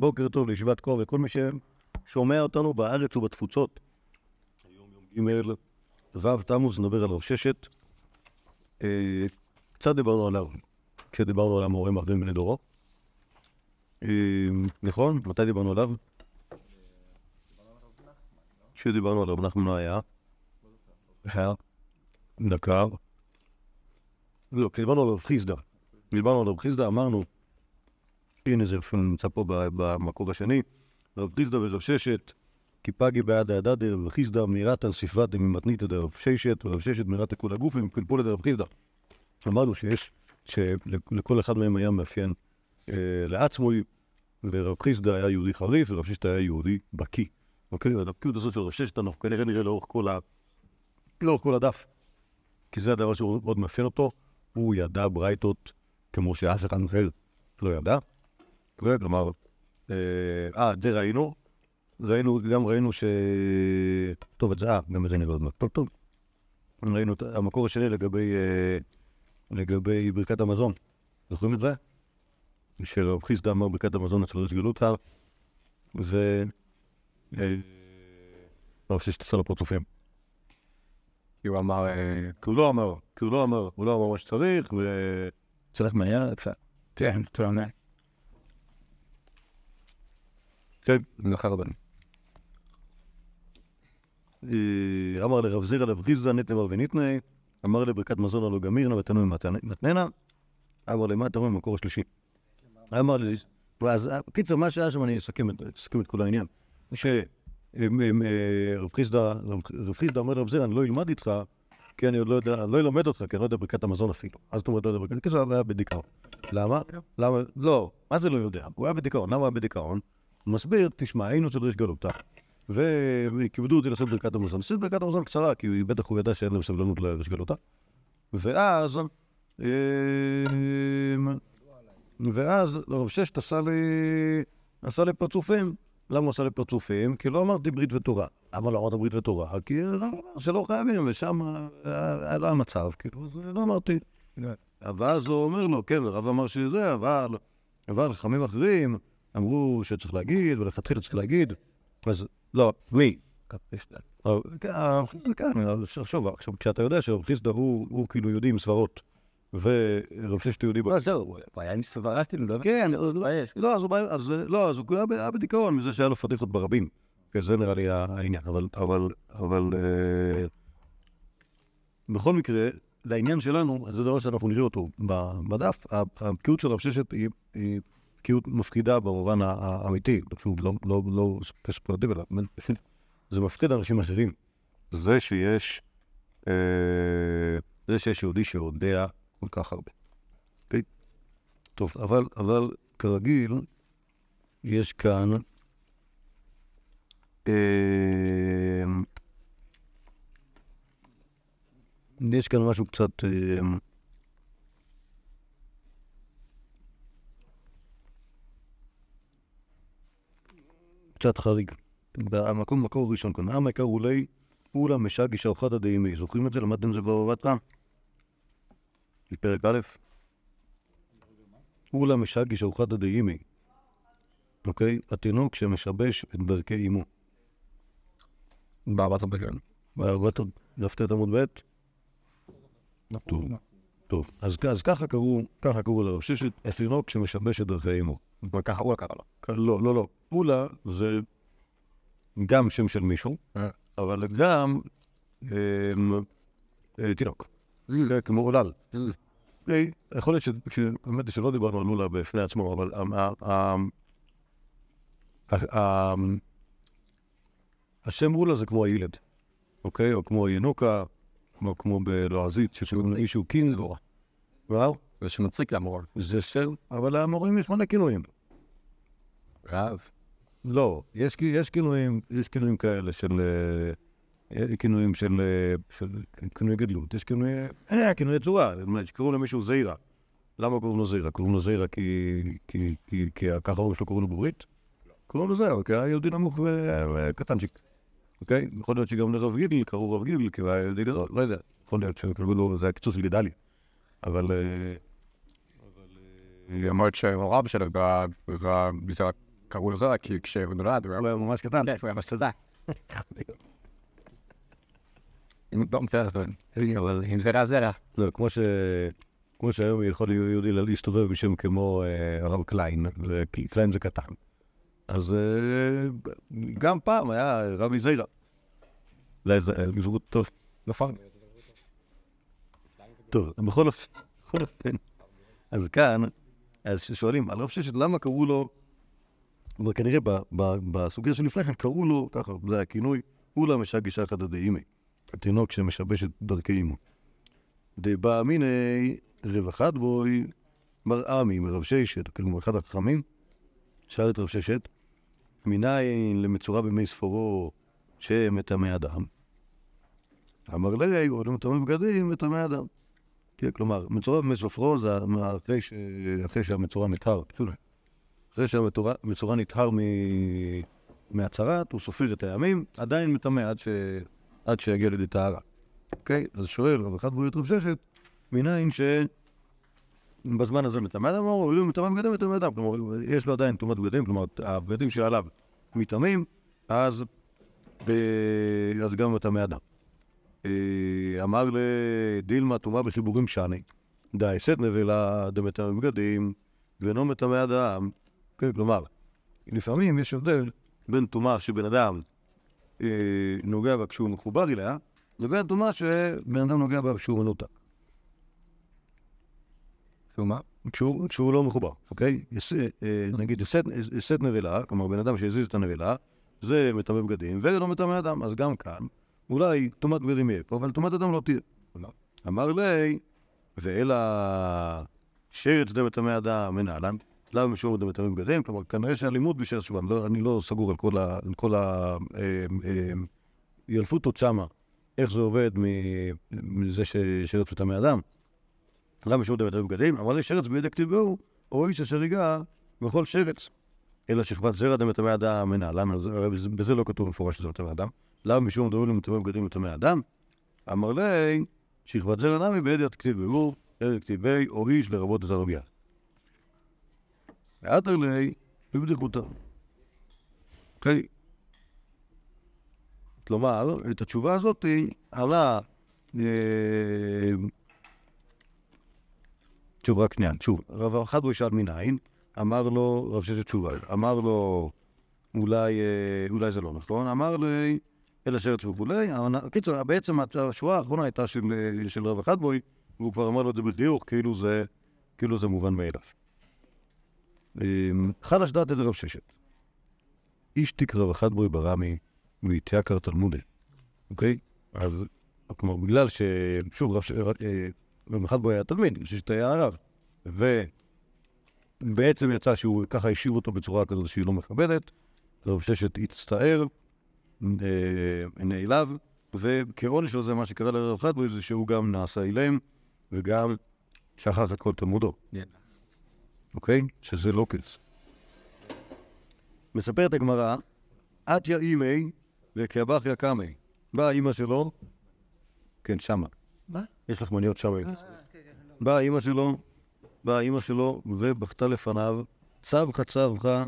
בוקר טוב לישיבת קור לכל מי ששומע אותנו בארץ ובתפוצות. היום יום ג' ו' תמוז, נדבר על רב ששת. אה, קצת דיברנו עליו כשדיברנו על המורה מרדים בני דורו. אה, נכון? מתי דיברנו עליו? כשדיברנו על רב נחמן היה? היה? דקה. לא, כשדיברנו על רב חיסדא. דיברנו על רב חיסדא, אמרנו, הנה זה נמצא פה במקור השני, רב חיסדא ורב ששת, כי פגי בעד ההדדה, רב חיסדא מירתא סיפתא ממתניתא דרב ששת, ורב ששת מירתא כולה גופי מפלפולא דרב חיסדא. אמרנו שיש, שלכל אחד מהם היה מאפיין אה, לעצמו, ורב חיסדא היה יהודי חריף, ורב ששת היה יהודי בקיא. אוקיי? והבקיאות הזאת של רב ששת אנחנו כנראה נראה לאורך כל, ה... לאורך כל הדף, כי זה הדבר שמאוד מאפיין אותו, הוא ידע ברייתות כמו שאף אחד אחר לא ידע. אוקיי? כלומר, אה, אה, את זה ראינו. ראינו, גם ראינו ש... טוב, את זה, אה, גם את זה נראה עוד מעט. טוב, טוב. ראינו את המקור השני לגבי, אה, לגבי ברכת המזון. זוכרים את זה? שרב חיסדא אמר ברכת המזון אצל ראש גלות הר, ו... אה, רב ששת עשר לפרצופים. כי הוא אמר, אה, כי הוא לא אמר, כי הוא לא אמר, הוא לא אמר מה שצריך, ו... צריך מהר. כן, אתה יודע. כן, זוכר בנו. אה, אמר לרב זירא לרב חיסדא ניתנמר וניתנאי, אמר לברכת מזון הלא גמירנה ותנו מתננה, אמר למה אתה רואה במקור השלישי. אמר לי, ואז, אה, קיצר, מה שהיה שם, אני אסכם את- כל העניין. שרב חיסדא, רב- חיסדא אומר לרב זירא, אני לא אלמד איתך, כי אני עוד לא יודע, אני לא אלמד אותך, כי אני לא יודע ברכת המזון אפילו. אז זאת אומרת, לא יודע ברכת, קיצר, הוא היה בדיכאון. למה? למה? לא, מה זה לא יודע? הוא היה בדיכאון. למה הוא היה בדיכאון? מסביר, תשמע, היינו אצל ריש גלותה. וכיבדו אותי לעשות ברכת המזון. עשיתי ברכת המזון קצרה, כי בטח הוא ידע שאין להם סבלנות לשגל אותה. ואז, אמ, ואז רב ששת עשה לי, עשה לי פרצופים. למה הוא עשה לי פרצופים? כי לא אמרתי ברית ותורה. למה לא אמרת ברית ותורה? כי שלא חייבים, ושם היה לא המצב, כאילו, אז לא אמרתי. ואז הוא אומר לו, כן, הרב אמר שזה, אבל, אבל חכמים אחרים אמרו שצריך להגיד, ולכתחילה צריך להגיד. אז לא, מי? אה, כן, כן, עכשיו, כשאתה יודע שרב חיסדא הוא כאילו יהודי עם סברות, ורב ששת יהודי... לא, זהו, הוא היה עם סברה כאילו, לא כן, אז לא- מתבייש. לא, אז לא, אז הוא כולה היה בדיכאון מזה שהיה לו פדיחות ברבים. כן, זה נראה לי העניין, אבל, אבל, אבל, אה, בכל מקרה, לעניין שלנו, זה דבר שאנחנו נראה אותו בדף, הבקיאות של רב ששת היא בקיאות מפחידה במובן האמיתי, שוב, לא, לא, לא ספרטיב, אלא זה מפחיד אנשים אחרים. זה שיש, אה, זה שיש יהודי שיודע כל כך הרבה. אוקיי? טוב, אבל, אבל כרגיל, יש כאן... אה, יש כאן משהו קצת... אה, קצת חריג. במקום, מקור ראשון כאן, עם העיקר אולי אולה משגי שרפתא דאימי. זוכרים את זה? למדתם את זה בבת פעם? בפרק א'? אולה משגי שרפתא דאימי. אוקיי? התינוק שמשבש את דרכי אמו. בארבעת הבגן. בערבת דף ט עמוד ב'? טוב, טוב. אז, אז ככה קראו, ככה קראו לרב ששת, התינוק שמשבש את דרכי אמו. וככה הוא קרא לו. לא, לא, לא. אולה זה גם שם של מישהו, אה. אבל גם אמ, אה, תינוק. זה כמו עולל. אה, יכול להיות שבאמת שלא דיברנו על לולה בפני עצמו, אבל ה- ה- השם אולה זה כמו הילד, אוקיי? או כמו ינוקה, כמו- כמו בלועזית, שקוראים למישהו קינדו. וואו, זה שמצחיק למור. זה שם, אבל למורים יש מלא כינויים. רב. לא, יש, יש כינויים, יש כינויים כאלה של... אה, כינויים של... אה, של כינויי גדלות, יש כינויי... אה, כינויי צורה, שקראו למישהו זעירה. למה קוראים לו זעירה? קוראים לו זעירה כי... כי... כי... כי ככה ההורים שלו קוראים לו בברית? קוראים לו זעירה, כי היה יהודי נמוך וקטנצ'יק. אוקיי? יכול להיות שגם לרב גידל קראו רב גידל, כי הוא היה יהודי גדול, לא יודע. יכול להיות שקראו לו, זה היה קיצוץ של גדלי. אבל... אה, היא אמרת שהרב בגזרה קראו לו זוהר, כי כשהוא נולד, הוא היה ממש קטן. כן, הוא היה בסדה. אם לא מצטער, אבל אם זה רע, זה רע. לא, כמו ש... כמו שהיום יכול יהודי להסתובב בשם כמו אה, הרב קליין, וקליין זה קטן. אז אה, גם פעם היה רבי זיירה. לאיזה, לזרות טוב, נפל. טוב, בכל אופן, אז כאן, אז שואלים, הרב ששת, למה קראו לו, אבל כנראה בסוגיה שלפני כן קראו לו, ככה, זה הכינוי, אולה משגי שחד הדאימי, התינוק שמשבש את דרכי אמו. דבא מיני רווחת בוי בר עמי מרב ששת, כלומר אחד החכמים, שאל את רב ששת, מניין למצורע במי ספורו שמטמא אדם? אמר לי, הוא מטמא בגדים, מטמא אדם. כן, כלומר, מצורע במי ספרו זה אחרי, ש... אחרי שהמצורע נטהר. אחרי שהמצורע נטהר מ... מהצהרת, הוא סופר את הימים, עדיין מטמא עד, ש... עד שיגיע לידי טהרה. אוקיי? אז שואל רב אחד בריאות רב ששת, מניין שבזמן הזה מטמא אדם, או הוא מטמא בגדים, מטמא אדם. כלומר, יש לו עדיין טומאת בגדים, כלומר, הבגדים שעליו מטמאים, אז. אז גם מטמא אדם. אה, אמר לדילמה טומאה בחיבורים שני, די שאת נבלה דמטמא בגדים, ואינו מטמא אדם. כן, כלומר, לפעמים יש הבדל בין טומאה שבן אדם אה, נוגע בה כשהוא מחובר אליה, לבין טומאה שבן אדם נוגע בה כשהוא מנותק. שהוא מה? כשהוא, כשהוא לא מחובר, אוקיי? יש, אה, נגיד, הסט, הסט נבלה, כלומר, בן אדם שהזיז את הנבלה, זה מטמא בגדים, ולא מטמא אדם. אז גם כאן, אולי טומאת בגדים יהיה פה, אבל טומאת אדם לא תהיה. אמר לי, ואלא שרץ דמטמא אדם מנהלן, למה משום דמטמא בגדים? כלומר, כנראה שהלימוד בשרץ שובם, לא, אני לא סגור על כל ה... על כל ה... אה, אה, ילפותות שמה, איך זה עובד מזה ששרץ מטמא אדם. למה משום דמטמא בגדים? אמר לי, שרץ בידי כתיבו, או איש אשר ייגע בכל שרץ. אלא שכבת זרע דמטמא אדם מנהלן, אז בזה לא כתוב במפורש שזה מטמא אדם. למה משום דאול למטמא בגדים מטמא אדם? אמר לי, שכבת זרע נמי בידי כתיבו, בידי כתיבי, או איש לרבות את הנוגע. ועתר לי, בבדיחותא. אוקיי. כלומר, את התשובה הזאת עלה... אה, שוב, רק שנייה, שוב, רב אחד הוא ישאל מניין, אמר לו, רב ששת תשובה, אמר לו, אולי, אה, אולי זה לא נכון, אמר לי, אל השרץ וכולי, קיצור, בעצם השורה האחרונה הייתה של, אה, של רב אחד בוי, והוא כבר אמר לו את זה בחיוך, כאילו זה, כאילו זה מובן מאליו. אמ, חדש דעת את רב ששת. איש תיק רב אחד בוי ברמי מתייקר תלמודי, אוקיי? אז, כלומר, בגלל ש... שוב, רב, רב אחד בוי היה תלמיד, ששת היה הרב, ובעצם יצא שהוא ככה השיב אותו בצורה כזאת שהיא לא מכבדת, רב ששת הצטער, אה, נעלב, וכעונש לזה מה שקרה לרב אחד בוי זה שהוא גם נעשה אילם, וגם שכח את כל תלמודו. אוקיי? שזה לא קץ. מספרת הגמרא, אתיה אימי וכאבכיה קמי. באה אימא שלו, כן, שמה. מה? יש לך מוניות שמה. אה, כן, כן, לא. באה אימא שלו, באה אימא שלו ובכתה לפניו, צבך צבך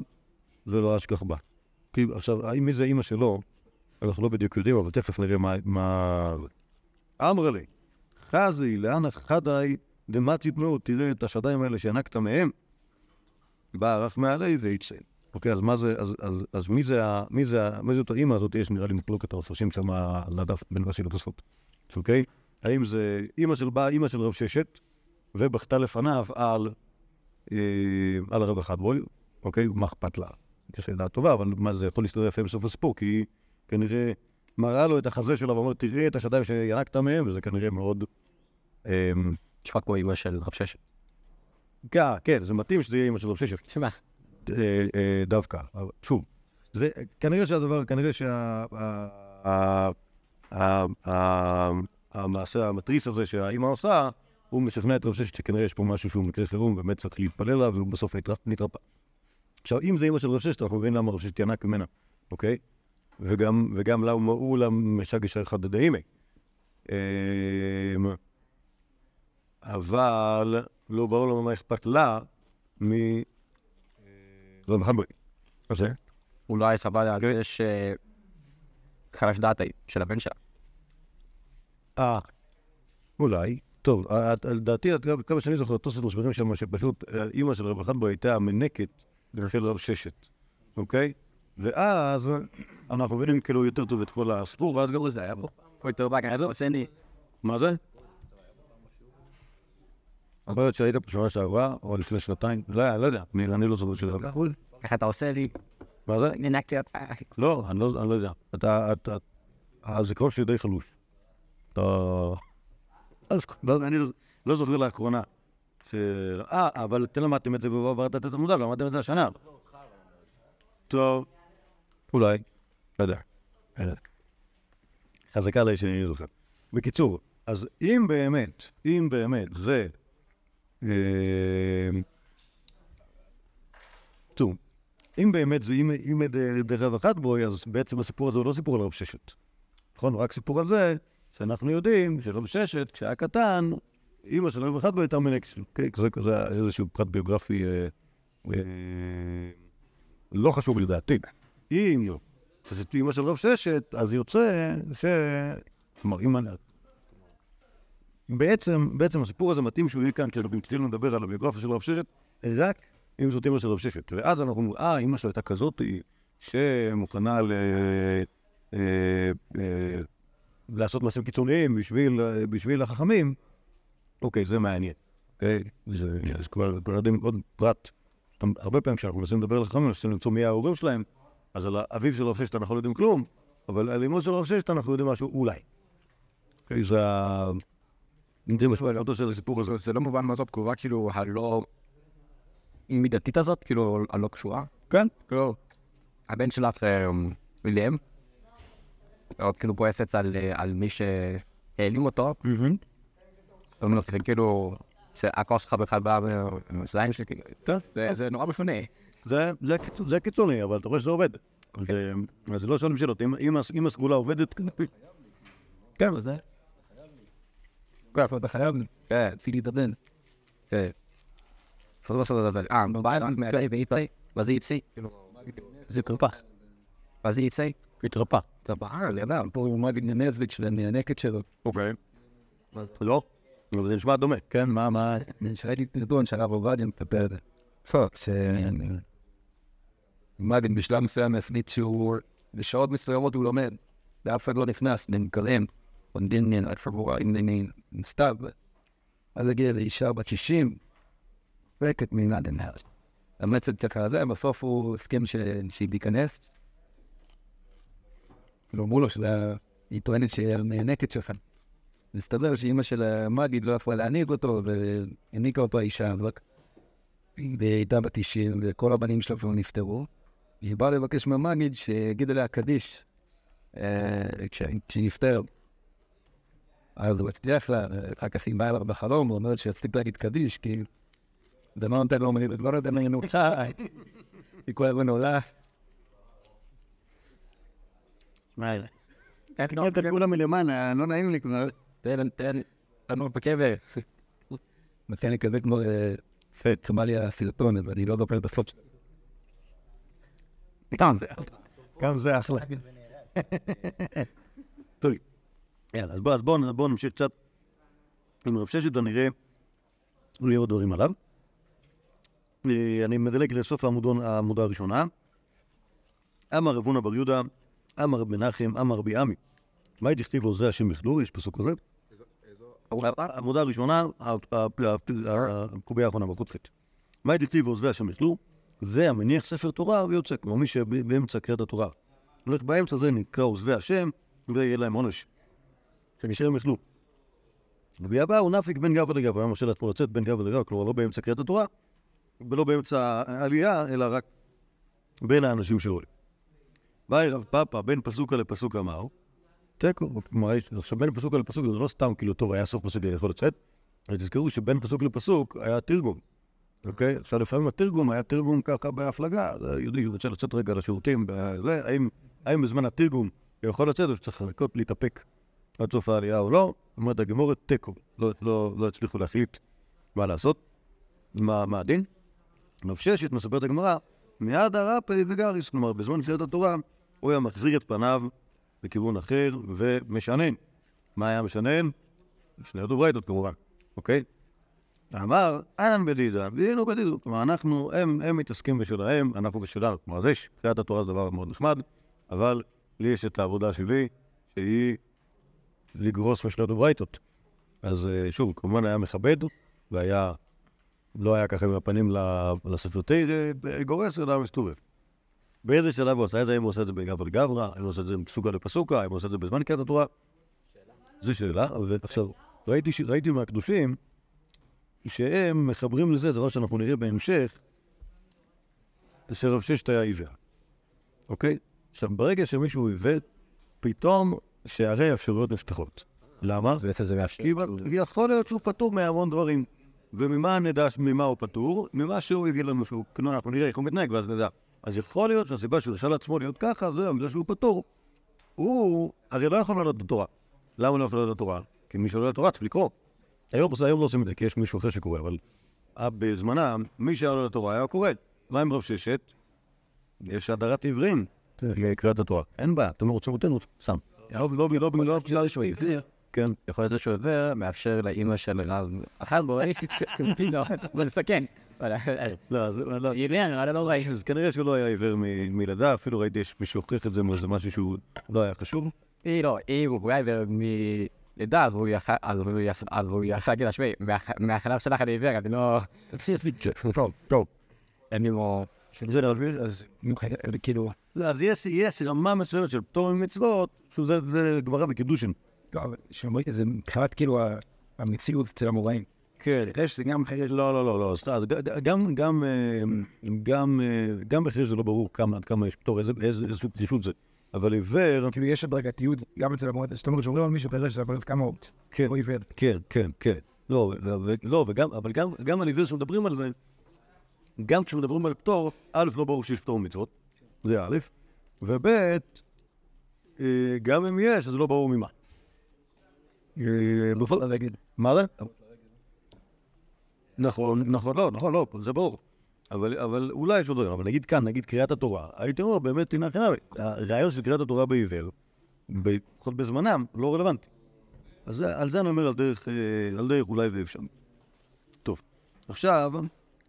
ולא אשכח בה. כי עכשיו, מי זה אימא שלו? אנחנו לא בדיוק יודעים, אבל תכף נראה מה... מה... אמרה לי, חזי לאן חדי דמתי תמאו, תראה את השדיים האלה שהענקת מהם. בא הרף מעלי ויצא. אוקיי, אז מה זה, אז, אז, אז מי זה, מי זה, מי זאת האימא הזאת? יש נראה לי מחלוקת המפרשים שם על הדף בין רש"י לתוספות. אוקיי? האם זה אימא של, באה אימא של רב ששת, ובכתה לפניו על, אה, על הרב אחד בוי, אוקיי? מה אכפת לה? יש לה דעה טובה, אבל מה זה יכול להסתדר יפה בסוף הסיפור, כי היא כנראה מראה לו את החזה שלה ואומרת, תראה את השדיים שינקת מהם, וזה כנראה מאוד... אה, נשמע כמו אמא של רב ששת. כן, כן, זה מתאים שזה יהיה אימא של רב ששת. תשמע, אה, אה, דווקא. שוב, זה כנראה שהדבר, כנראה שה... המעשה המתריס הזה שהאימא עושה, הוא משכנע את רב ששת שכנראה יש פה משהו שהוא מקרה חירום, באמת צריך להתפלל עליו, והוא בסוף נתר- נתרפא. עכשיו, אם זה אימא של רב ששת, אנחנו מבינים למה רב ששת ינק ממנה, אוקיי? וגם, וגם למה הוא למשגש אחד דאימי. אמ, אבל לא ברור לנו מה אכפת לה מ... לא. זה? אולי סבל על זה שחלש דעת של הבן שלה. אה, אולי. טוב, אה, אה, לדעתי, כמה שאני זוכר, תוספות מסבירים שם שפשוט אה, אימא של רב אחד בו הייתה המנקת של רב ששת, אוקיי? ואז אנחנו מבינים כאילו יותר טוב את כל הסיפור, ואז גם... זה היה פה. עושה לי. מה זה? יכול להיות שהיית פה שנה שעברה, או לפני שנתיים, לא, לא יודע, אני לא זוכר שזה... איך אתה עושה לי? מה זה? ננקתי אותך. לא, אני לא אני לא יודע. אתה, אתה, הזיכרון שלי די חלוש. אז לא, אני לא- לא זוכר לאחרונה. אה, אבל אתם למדתם את זה בעברת את המודע, למדתם את זה השנה. טוב, אולי, לא יודע. לא. חזקה עליי שאני לא זוכר. בקיצור, אז אם באמת, אם באמת זה... אה, אם באמת זה, אם, אם ברווחת בוי, אז בעצם הסיפור הזה הוא לא סיפור על רב ששת. נכון? רק סיפור על זה שאנחנו יודעים שרב ששת, כשהיה קטן, אימא של רב אחד בוי הייתה מנהלת שלו. אוקיי? זה כזה איזשהו פרט ביוגרפי אה, אה, לא חשוב לדעתי. אם זה אימא של רב ששת, אז יוצא ש... כלומר, אם אני... בעצם, בעצם הסיפור הזה מתאים שהוא יהיה כאן, כשאנחנו מתחילים לדבר על הביוגרפיה של רב ששת, רק אם זאת אמא של רב ששת. ואז אנחנו אומרים, אה, אמא שלו הייתה כזאת שמוכנה ל... אה, אה, לעשות מעשים קיצוניים בשביל, בשביל החכמים, אוקיי, זה מעניין. אוקיי? זה, זה כבר, כבר יודעים עוד פרט. הרבה פעמים כשאנחנו מנסים לדבר על חכמים, מנסים למצוא מי ההורים שלהם, אז על האביו של רב ששת אנחנו לא יודעים כלום, אבל על אמו של רב ששת אנחנו יודעים משהו, אולי. אוקיי, זה ה... זה משמעותו של הסיפור הזה. זה לא מובן מה זאת תגובה כאילו הלא מידתית הזאת, כאילו הלא קשורה. כן. כאילו, הבן שלך, אה, ויליאם, עוד כאילו כועסת על, אה, על מי שהעלים אותו, אומרת, כאילו, שהכוס שלך בכלל בא מהזין שלי, כאילו, כן. זה- זה נורא משונה. זה, זה, קיצ- זה קיצוני, אבל אתה רואה שזה עובד. זה, אז זה לא שואלים שאלות. אם, אם, הס- אם הסגולה עובדת, כן, זה? כן, אתה חייב, כן, צילי דדן. כן. אפשר לעשות את זה. אה, בבית, ואיצי? מה זה? זה קרפה. מה זה איצי? התרפא. אני יודע, פה הוא מגיד נזליק של הנאנקת שלו. אוקיי. לא? אבל זה נשמע דומה. כן, מה, מה... שראיתי סרטון שהרב עובדיה מספר את זה. ש... מגן בשלב מסוים החליט שהוא, בשעות מסוימות הוא לומד, ואף אחד לא נכנס, נמכרים, עומדים לפרבורה, אם נסתיו. אז הגיע איזו אישה בת 60, רקת מנדן הארץ. המצד ככה זה, בסוף הוא הסכים שהיא תיכנס. כאילו אמרו לו שהיא טוענת שהיא הנאנקת שלך. מסתבר שאימא של המגיד לא יכולה להנהיג אותו, והנהיקה אותו האישה הזאת. והיא הייתה בת 90, וכל הבנים שלה כבר נפטרו. היא באה לבקש מהמגיד שיגיד עליה קדיש אה, כש- כשהיא נפטרת. אז הוא הבטיח לה, אחר כך היא באה אליו בחלום, הוא אומר שיפסיק להגיד קדיש, כי זה לא נותן לו, לא מנוחה, היא כל הזמן עולה. תן את כולם מלמעלה, לא נעים לי כבר. תן, תן לנו בקבר. נותן לי כזה כמו, אה, כמה לי הסרטון, אבל אני לא זוכר בסוף. סתם, זה. גם זה אחלה. טוב, יאללה, אז בואו אז בוא, בוא נמשיך קצת עם רב ששת ונראה נראה עוד דברים עליו. אה, אני מדלג לסוף העמודה הראשונה. אמר רב הונא בר יהודה, אמר מנחם, אמר רבי עמי. מה דכתיב עוזי השם בכדור? יש פסוק כזה. העמודה הראשונה, ה- ה- ה- הקובייה האחרונה בחוץ חטא. מה דכתיב עוזבי השם בכדור? זה המניח ספר תורה ויוצא, כמו מי שבאמצע קריאת התורה. הולך באמצע זה נקרא עוזבי השם, ויהיה להם עונש. שהם יאכלו. רבי אבא הוא נפיק בין גב לגב, היה מרשה לעצמו לצאת בין גב לגב, כלומר לא באמצע קריאת התורה, ולא באמצע העלייה, אלא רק בין האנשים שרואים. באי רב פאפא בין פסוקה לפסוק אמר, תיקו, עכשיו בין פסוקה לפסוק זה לא סתם כאילו, טוב, היה סוף פסוק, אני יכול לצאת, אבל תזכרו שבין פסוק לפסוק היה תרגום, אוקיי? עכשיו לפעמים התרגום היה תרגום ככה בהפלגה, יהודי רוצה לצאת רגע לשירותים, האם, בזמן התרגום הוא יכול לצאת או שצריך לחכות להתאפק עד סוף העלייה או לא? אומרת הגמורת תיקו, לא, לא, לא הצליחו להחליט מה לעשות, מה, מה הדין. רב ששת מספרת הגמרא, מיד הרפי וגריס. כלומר, בזמן קריאת התורה, הוא היה מחזיר את פניו לכיוון אחר ומשנן. מה היה משנן? שני הדוברייתות כמובן, אוקיי? אמר, אהלן בדידה, והיינו בדידו. כלומר, אנחנו, הם, הם מתעסקים בשלהם, אנחנו בשלנו. כלומר, זה שקריאת התורה זה דבר מאוד נחמד, אבל לי יש את העבודה שלי, שהיא לגרוס משנות הברייתות. אז אה, שוב, כמובן היה מכבד, והיה, לא היה ככה עם הפנים ל- לספרתי, אה, גורס, אלא מסתובב. באיזה שלב הוא עשה את זה? האם הוא עושה את זה בגברא לגברא? האם הוא עושה את זה מפסוקה לפסוקה? האם הוא עושה את זה בזמן קריאת התורה? זו שאלה. ועכשיו, ראיתי, ש- ראיתי מהקדושים שהם מחברים לזה דבר שאנחנו נראה בהמשך, שרב ששת היה עיוור. אוקיי? עכשיו, ברגע שמישהו עיוור, פתאום שערי האפשרויות נפתחות. למה? בעצם זה מאפשר. כי יכול להיות שהוא פטור מהמון דברים. וממה נדע ממה הוא פטור? ממה שהוא יגיד לנו שהוא, אנחנו נראה איך הוא מתנהג ואז נדע. אז יכול להיות שהסיבה שהוא הרשה לעצמו להיות ככה, זה בגלל שהוא פטור. הוא הרי לא יכול לעלות לתורה. למה הוא לא יכול לעלות לתורה? כי מי שעולה לתורה צריך לקרוא. היום, היום לא עושים את זה, כי יש מישהו אחר שקורא, אבל אה, בזמנם, מי שהיה עולה לתורה היה קורא. מה עם רב ששת? יש הדרת עיוורים לקריאת התורה. אין בעיה, אתם רוצים אותנו, שם. לא, לא, לא, לא, לא, שהוא עיוור, כן. יכול להיות שהוא עיוור, מאפשר לאימא של רב אחר בו, לא, אבל מסכן. לא, זה- לא, עיוור, נראה לי לא ראי. אז כנראה שהוא לא היה עיוור מלידה, אפילו ראיתי יש מישהו הוכיח את זה, זה משהו שהוא לא היה חשוב. היא לא, אם הוא היה עיוור מלידה, אז הוא יכל, יכל להגיד לה, שמעי, מהח- מהחלב שלך אני עיוור, אני לא... טוב, טוב. אין לי מו... אז כאילו, לא, אז יש, יש רמה מסוימת של פטור ממצוות, שזה זה גמרא בקידושין. לא, אבל שאומרים זה מבחינת כאילו המציאות אצל המוראים. כן. יש זה גם אחרת. לא, לא, לא, לא, אז ג- גם, גם, אה, גם, אה, גם בחיר זה לא ברור כמה, עד כמה יש פטור, איזה, איזה, איזה פטישות זה. אבל עיוור, כאילו יש הדרגתיות גם אצל המוראים. זאת אומרת, שאומרים על מישהו חירש, זה כמה אופציות. כן, הוא עיוור. כן, כן, כן. לא, לא, וגם, אבל גם, גם על עיוור שמדברים על זה, גם כשמדברים על פטור, א', לא ברור שיש פטור מצוות, זה א', וב', אה, גם אם יש, אז לא ברור ממה. מה זה? נכון, נכון, לא, נכון, לא, זה ברור. אבל, אבל אולי יש עוד דברים, אבל נגיד כאן, נגיד קריאת התורה, הייתי אומר, באמת, הנה חינמי. הרעיון של קריאת התורה בעיוור, לפחות בזמנם, לא רלוונטי. אז על זה אני אומר על דרך, אה, על דרך אולי ואפשר. טוב, עכשיו,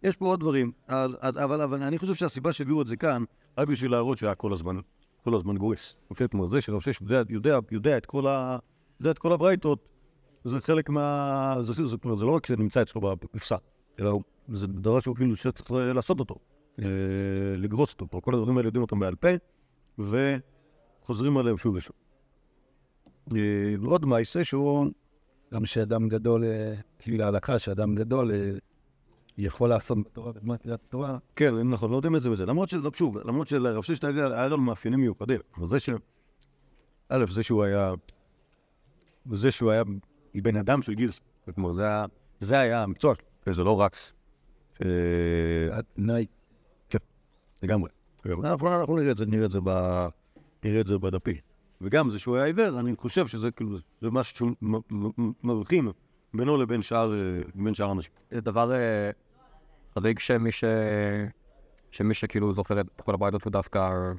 יש פה עוד דברים, אבל, אבל, אני חושב שהסיבה שהביאו את זה כאן, רק בשביל להראות שהיה כל הזמן, כל הזמן גורס. אוקיי, כלומר, זה שרב שש יודע, יודע, יודע את כל כל הברייתות, זה חלק מה... זה, זה, זה, זה לא רק שנמצא אצלו בקופסה, אלא זה דבר שהוא כאילו שצריך לעשות אותו, אה, לגרוס אותו. פה כל הדברים האלה יודעים אותם בעל פה, וחוזרים עליהם שוב ושוב. אה, ועוד מעשה שהוא... גם שאדם גדול, אה, כאילו להלכה, שאדם גדול אה, יכול לעשות בתורה בזמן קריאת התורה. כן, נכון, לא יודעים את זה וזה. למרות שזה, שוב, למרות שלרב ששת היה היה לו מאפיינים מיוחדים. אבל זה ש... א', זה שהוא היה... זה שהוא היה בן אדם של גירס. כלומר, זה זה היה המקצוע שלו. כן, זה לא רק... אה, נאי. כן, לגמרי. אנחנו, נראה את זה, נראה את זה, ב, נראה את זה בדפים. וגם זה שהוא היה עיוור, אני חושב שזה כאילו, זה משהו שמבחין בינו לבין שאר, אה, בין שאר האנשים. זה דבר אה, חריג שמי ש... שמי שכאילו זוכר את כל הברייתות הוא דווקא...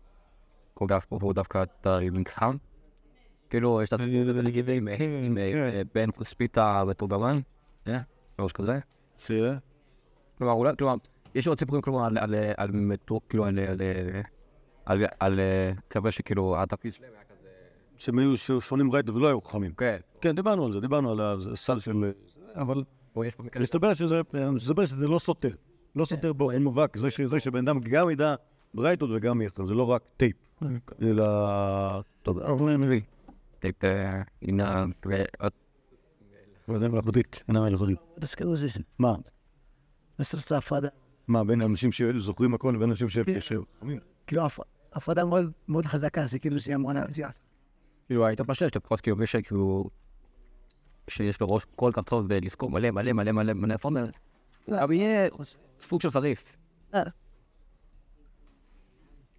הוא דווקא, הוא דווקא תלמיד חכם. כאילו, יש את נגיד עם עם, אה, בן חוספיטה ותורגמן, אה? משהו כזה. בסדר? כלומר, אולי, כלומר, יש עוד סיפורים, כלומר, על, מטור- כאילו, על, על, על, על, חבר'ה שכאילו, התפקיד שלהם היה כזה... שהם היו שונים רייטו ולא היו חכמים. כן. כן, דיברנו על זה, דיברנו על הסל של... אבל. מסתבר שזה, לא סותר. לא סותר באופן מובהק, זה שבן אדם גם ידע ברייתות וגם יחד, זה לא רק טייפ. אלא... טוב, אנחנו נביא. טייפ, אה, הנה, ועוד לא יודע מלאכותית, אינה מלאכותית. מה? מסר הפרדה. מה, בין אנשים שזוכרים הכל לבין אנשים ש... כן. כאילו הפ- הפרדה מאוד חזקה, זה כאילו שהיא אמרה להרגיע. כאילו, היית חושב שלפחות כאילו מי שכאילו... שיש לו ראש כל כך טוב בלזכור מלא מלא מלא מלא מלא פורמל, אבל יהיה סוג של חריף.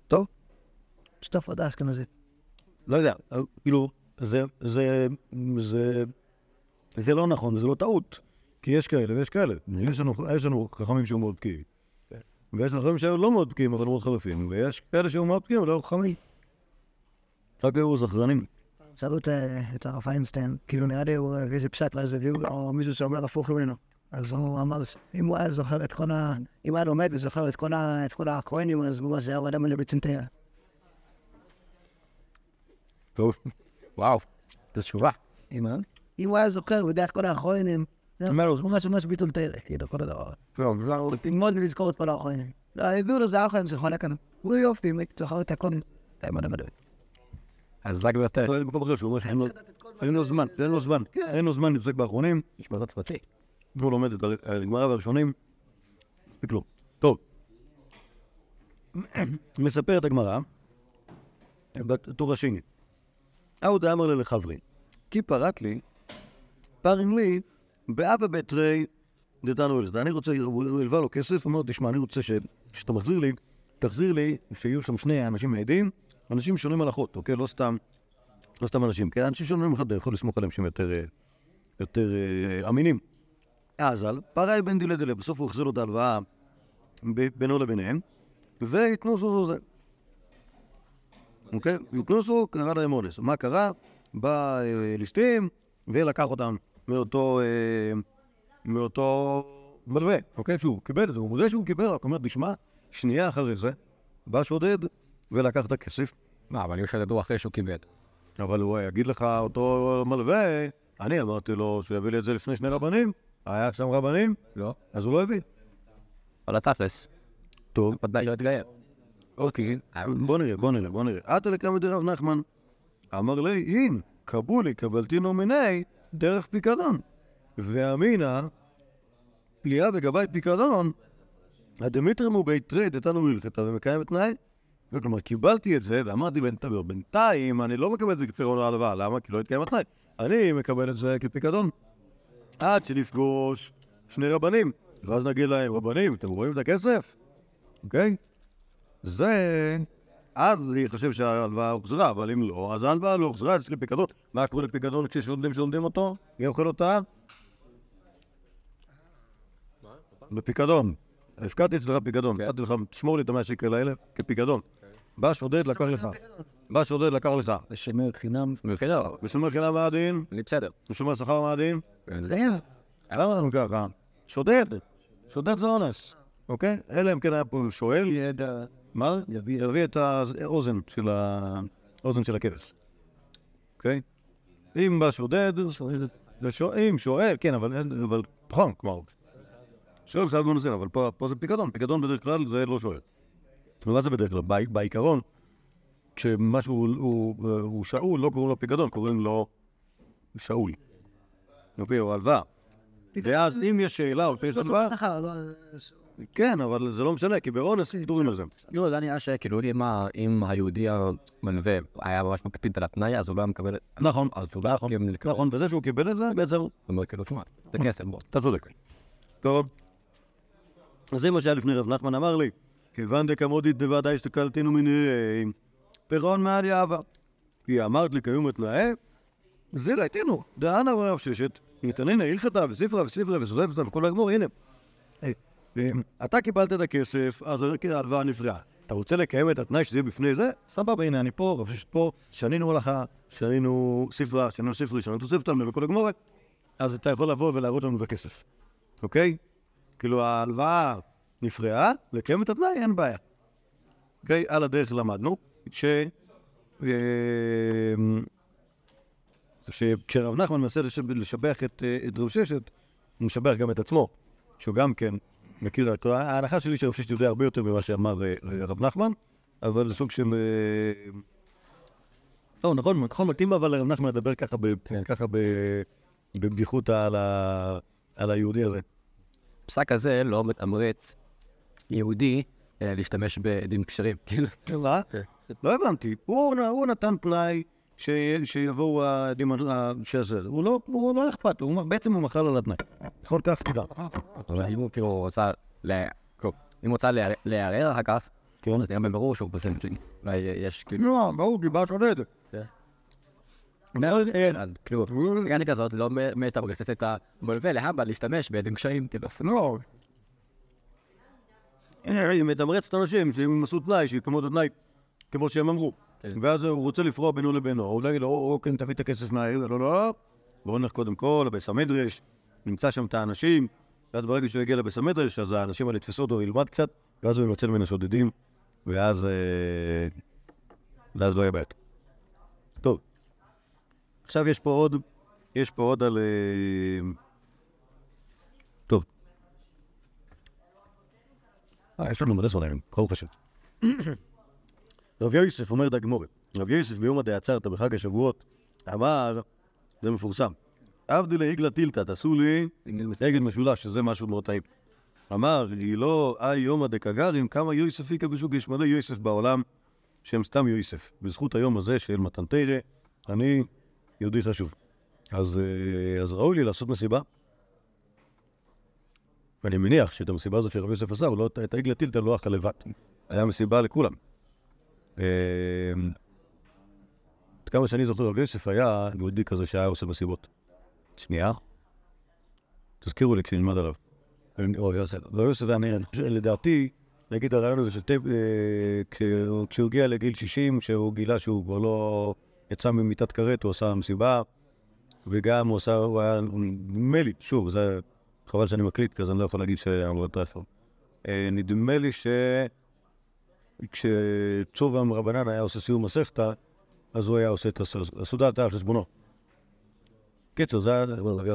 טוב, פשוט הפרדה אשכנזית. לא יודע, אה, כאילו, זה, זה, זה, זה לא נכון, זה לא טעות, כי יש כאלה ויש כאלה. יש לנו, יש לנו חכמים שהוא מאוד בקיאים. ויש לוחמים שהיו לא מאוד בקיאים, אבל מאוד חריפים, ויש כאלה שהיו מאוד בקיאים, אבל לא חכמים. רק היו זכרנים. שאלו את, הרב איינשטיין, כאילו נראה לי הוא איזה פסק ואז הביאו, או מישהו שאומר הפוך ממנו. אז הוא אמר, אם הוא היה זוכר את כל ה... אם הוא היה לומד וזוכר את כל הכהנים, אז הוא היה יורד אדם לבטנטיה. טוב. וואו, זו תשובה. אם הוא היה זוכר ויודע את כל אומר לו, ממש ממש ממש ביטול תרא, כאילו, כל הדבר. לא, ללמוד ולזכור את כל הכהנים. לא, הביאו לו זה הכהנים שחולק עליו. הוא יופי, אם הייתי זוכר את הכל. אז רק ביותר. אין מקום אחר שהוא אומר שאין לו- אין לו זמן, אין לו זמן, אין לו זמן להתעסק באחרונים, נשמע עוצמתי. והוא לומד את הגמרא והראשונים, מספיק לו. טוב. מספרת הגמרא, בטור השני. אהו דאמר לי לחברין, כי פרק לי, פרים לי, באבא בתרי דתנו אלסדה. אני רוצה, הוא הלווה לו כסף, אמר תשמע, אני רוצה ש- שאתה מחזיר לי, תחזיר לי שיהיו שם שני אנשים מעידים, אנשים שונים הלכות, אוקיי? לא סתם, לא סתם אנשים, כן? אנשים שונים אחד, אתה יכול לסמוך עליהם שהם יותר, אה, יותר אה, אמינים. אזל, פרעי בן דילה דילה, בסוף הוא החזיר לו את ההלוואה בינו לביניהם, והתנוסו זה. אוקיי? התנוסו, קרא להם אונס. מה קרה? בא אה, ליסטים ולקח אותם מאותו, אה, מאותו מלווה, אוקיי? שהוא קיבל את זה, הוא מודה שהוא קיבל, רק אומר, תשמע, שנייה אחרי זה, בא שודד ולקח את הכסף, מה, אבל היו שדדו אחרי שהוא קיבל. אבל הוא יגיד לך, אותו מלווה, אני אמרתי לו שיביא לי את זה לפני שני רבנים, היה שם רבנים, לא. אז הוא לא הביא. אבל התכלס. טוב, ודאי לא התגייר. אוקיי, בוא נראה, בוא נראה, בוא נראה. עתה לקמא דרב נחמן, אמר לי, אין, קבולי קבלתינו מיני דרך פיקדון. ואמינא, פליאה בגבי פיקדון, הדמיטרם הוא בית טרד, אתנו הלכתה ומקיים את תנאי. וכלומר, קיבלתי את זה, ואמרתי בינתיים, אני לא מקבל את זה כפירעון ההלוואה, למה? כי לא התקיים התנאי. אני מקבל את זה כפיקדון. עד שנפגוש שני רבנים, ואז נגיד להם, רבנים, אתם רואים את הכסף? אוקיי? זה... אז זה ייחשב שההלוואה הוחזרה, אבל אם לא, אז ההלוואה לא הוחזרה, אצלי פיקדון. מה קורה לפיקדון כששולדים שולדים אותו? מי אוכל אותה? בפיקדון. הפקדתי אצלך פיקדון, נתתי לך, תשמור לי את המאה שקל האלה כפיקדון. בא שודד, לקח לך. בא שודד, לקח לך. שמר חינם. בסדר, ושומר חינם מה הדין? אני בסדר. ושומר שכר מה הדין? זה היה. למה אנחנו ככה? שודד. שודד זה אונס, אוקיי? אלא אם כן היה פה שואל. ידע. מה? יביא, יביא את האוזן של האוזן של הכבש. אוקיי? אם בא שודד, אם שואל, כן, אבל נכון, כלומר, שואל חייב בנושאים, אבל פה, פה זה פיקדון, פיקדון בדרך כלל זה לא שואל. ומה זה בדרך כלל? בעי- בעיקרון, כשמשהו הוא, שאול, לא קוראים לו פיקדון, קוראים לו שאול. אוקיי, או הלוואה. ואז אם יש שאלה או שיש הלוואה, שכר, לא... כן, אבל זה לא משנה, כי באונס פטורים לזה. לא, זה נראה שכאילו אם היהודי המלווה היה ממש מקפיד על התנאי, אז הוא לא היה מקבל... נכון, אז הוא לא היה יכול לקבל. נכון, וזה שהוא קיבל את זה, בעצם הוא אומר כאילו, תשמע, זה כסף, בוא. אתה צודק. טוב. אז זה מה שהיה לפני רב נחמן אמר לי, כיוון דקמודית דוודאי הסתכלתנו מיני פירעון מעל יאווה. כי אמרת לי קיום התנאי, זה ראיתינו, דהנה ורב ששת, ניתננה הלכתה וספרה וספרה וסופתה וכל הגמור, הנה. אתה קיבלת את הכסף, אז ההלוואה נפרעה. אתה רוצה לקיים את התנאי שזה יהיה בפני זה? סבבה, הנה אני פה, רב ששת פה, שנינו הלכה, שנינו ספרה, שנינו ספרי, שנינו תוספתא וכל הגמור, אז אתה יכול לבוא ולהראות לנו את הכסף, אוקיי? כאילו ההלוואה נפרעה, לקיים את התנאי, אין בעיה. אוקיי? על הדרך למדנו ש... אה, שכשרב נחמן מנסה לשב- לשבח אה, את רב ששת, הוא משבח גם את עצמו, שהוא גם כן מכיר, את- ההנחה שלי שרב ששת יודע הרבה יותר ממה שאמר אה, רב נחמן, אבל זה סוג של... אה, לא, נכון, נכון, מתאים אבל לרב נחמן לדבר ככה, ב, ככה ב, בבדיחותא על, היהודי הזה. הפסק הזה לא מתמרץ יהודי אה, להשתמש בעדים כשרים. כאילו, מה? לא הבנתי. הוא נתן תנאי ש, שיבואו העדים ה- שזה. הוא לא, הוא לא אכפת לו, הוא- בעצם הוא מחל על התנאי. יכול כך תדע. אם הוא כאילו רוצה, אם הוא רוצה לערער אחר כך, כן. אז נראה בבירור שהוא פוסל שני. אולי יש כאילו... לא, ברור, כי בא שודד. אז כאילו, הגעתי כזאת לא מ- מתמרצת את המלווה להבא להשתמש בעדים כשרים, כאילו. לא. היא מתמרצת אנשים שהם עשו תנאי, שיקמו את התנאי כמו שהם אמרו. ואז הוא רוצה לפרוע בינו לבינו, הוא להגיד לו, או כן, תביא את הכסף מהעיר, לא, לא, לא, בואו נלך קודם כל לביס המדרש, נמצא שם את האנשים, ואז ברגע שהוא יגיע לביס המדרש, אז האנשים האלה יתפסו אותו, ילמד קצת, ואז הוא ימצא ממנו שודדים, ואז... אה, לא יהיה בעיות. טוב, עכשיו יש פה עוד, יש פה עוד על... אה, טוב. אה, יש לנו מלא זמנים, ברוך השם. רב יוסף אומר דגמורת, רב יוסף ביום הדעצרת בחג השבועות אמר, זה מפורסם, עבדי לעיגלה טילתא, תעשו לי עגל משולש, שזה משהו מאוד טעים. אמר, היא לא אי יומא דקגרים, כמה יוסף איכא בשוק, יש מלא יוסף בעולם שהם סתם יוסף. בזכות היום הזה של מתן תרא, אני יהודי חשוב. אז, אה, אז ראוי לי לעשות מסיבה. ואני מניח שאת המסיבה הזו שרבי יוסף עשה, הוא לא, את העגלה טילתא לא אכל לבד. היה מסיבה לכולם. אה, עד כמה שאני זוכר, רבי יוסף היה יהודי כזה שהיה עושה מסיבות. שנייה. תזכירו לי כשנלמד עליו. רבי יוסף. רבי יוסף, אני חושב, לדעתי, נגיד הרעיון הזה של טב, אה, כשהוא- הגיע לגיל 60, שהוא גילה שהוא כבר לא יצא ממיטת כרת, הוא עשה מסיבה, וגם הוא עשה, הוא היה, נדמה לי, שוב, זה חבל שאני מקליט, כי אז אני לא יכול להגיד שאמרו את רפר. נדמה לי ש... כשצובם רבנן היה עושה סיום מסכתא, אז הוא היה עושה את הס- הסעודה הייתה על חשבונו. קיצור, זה היה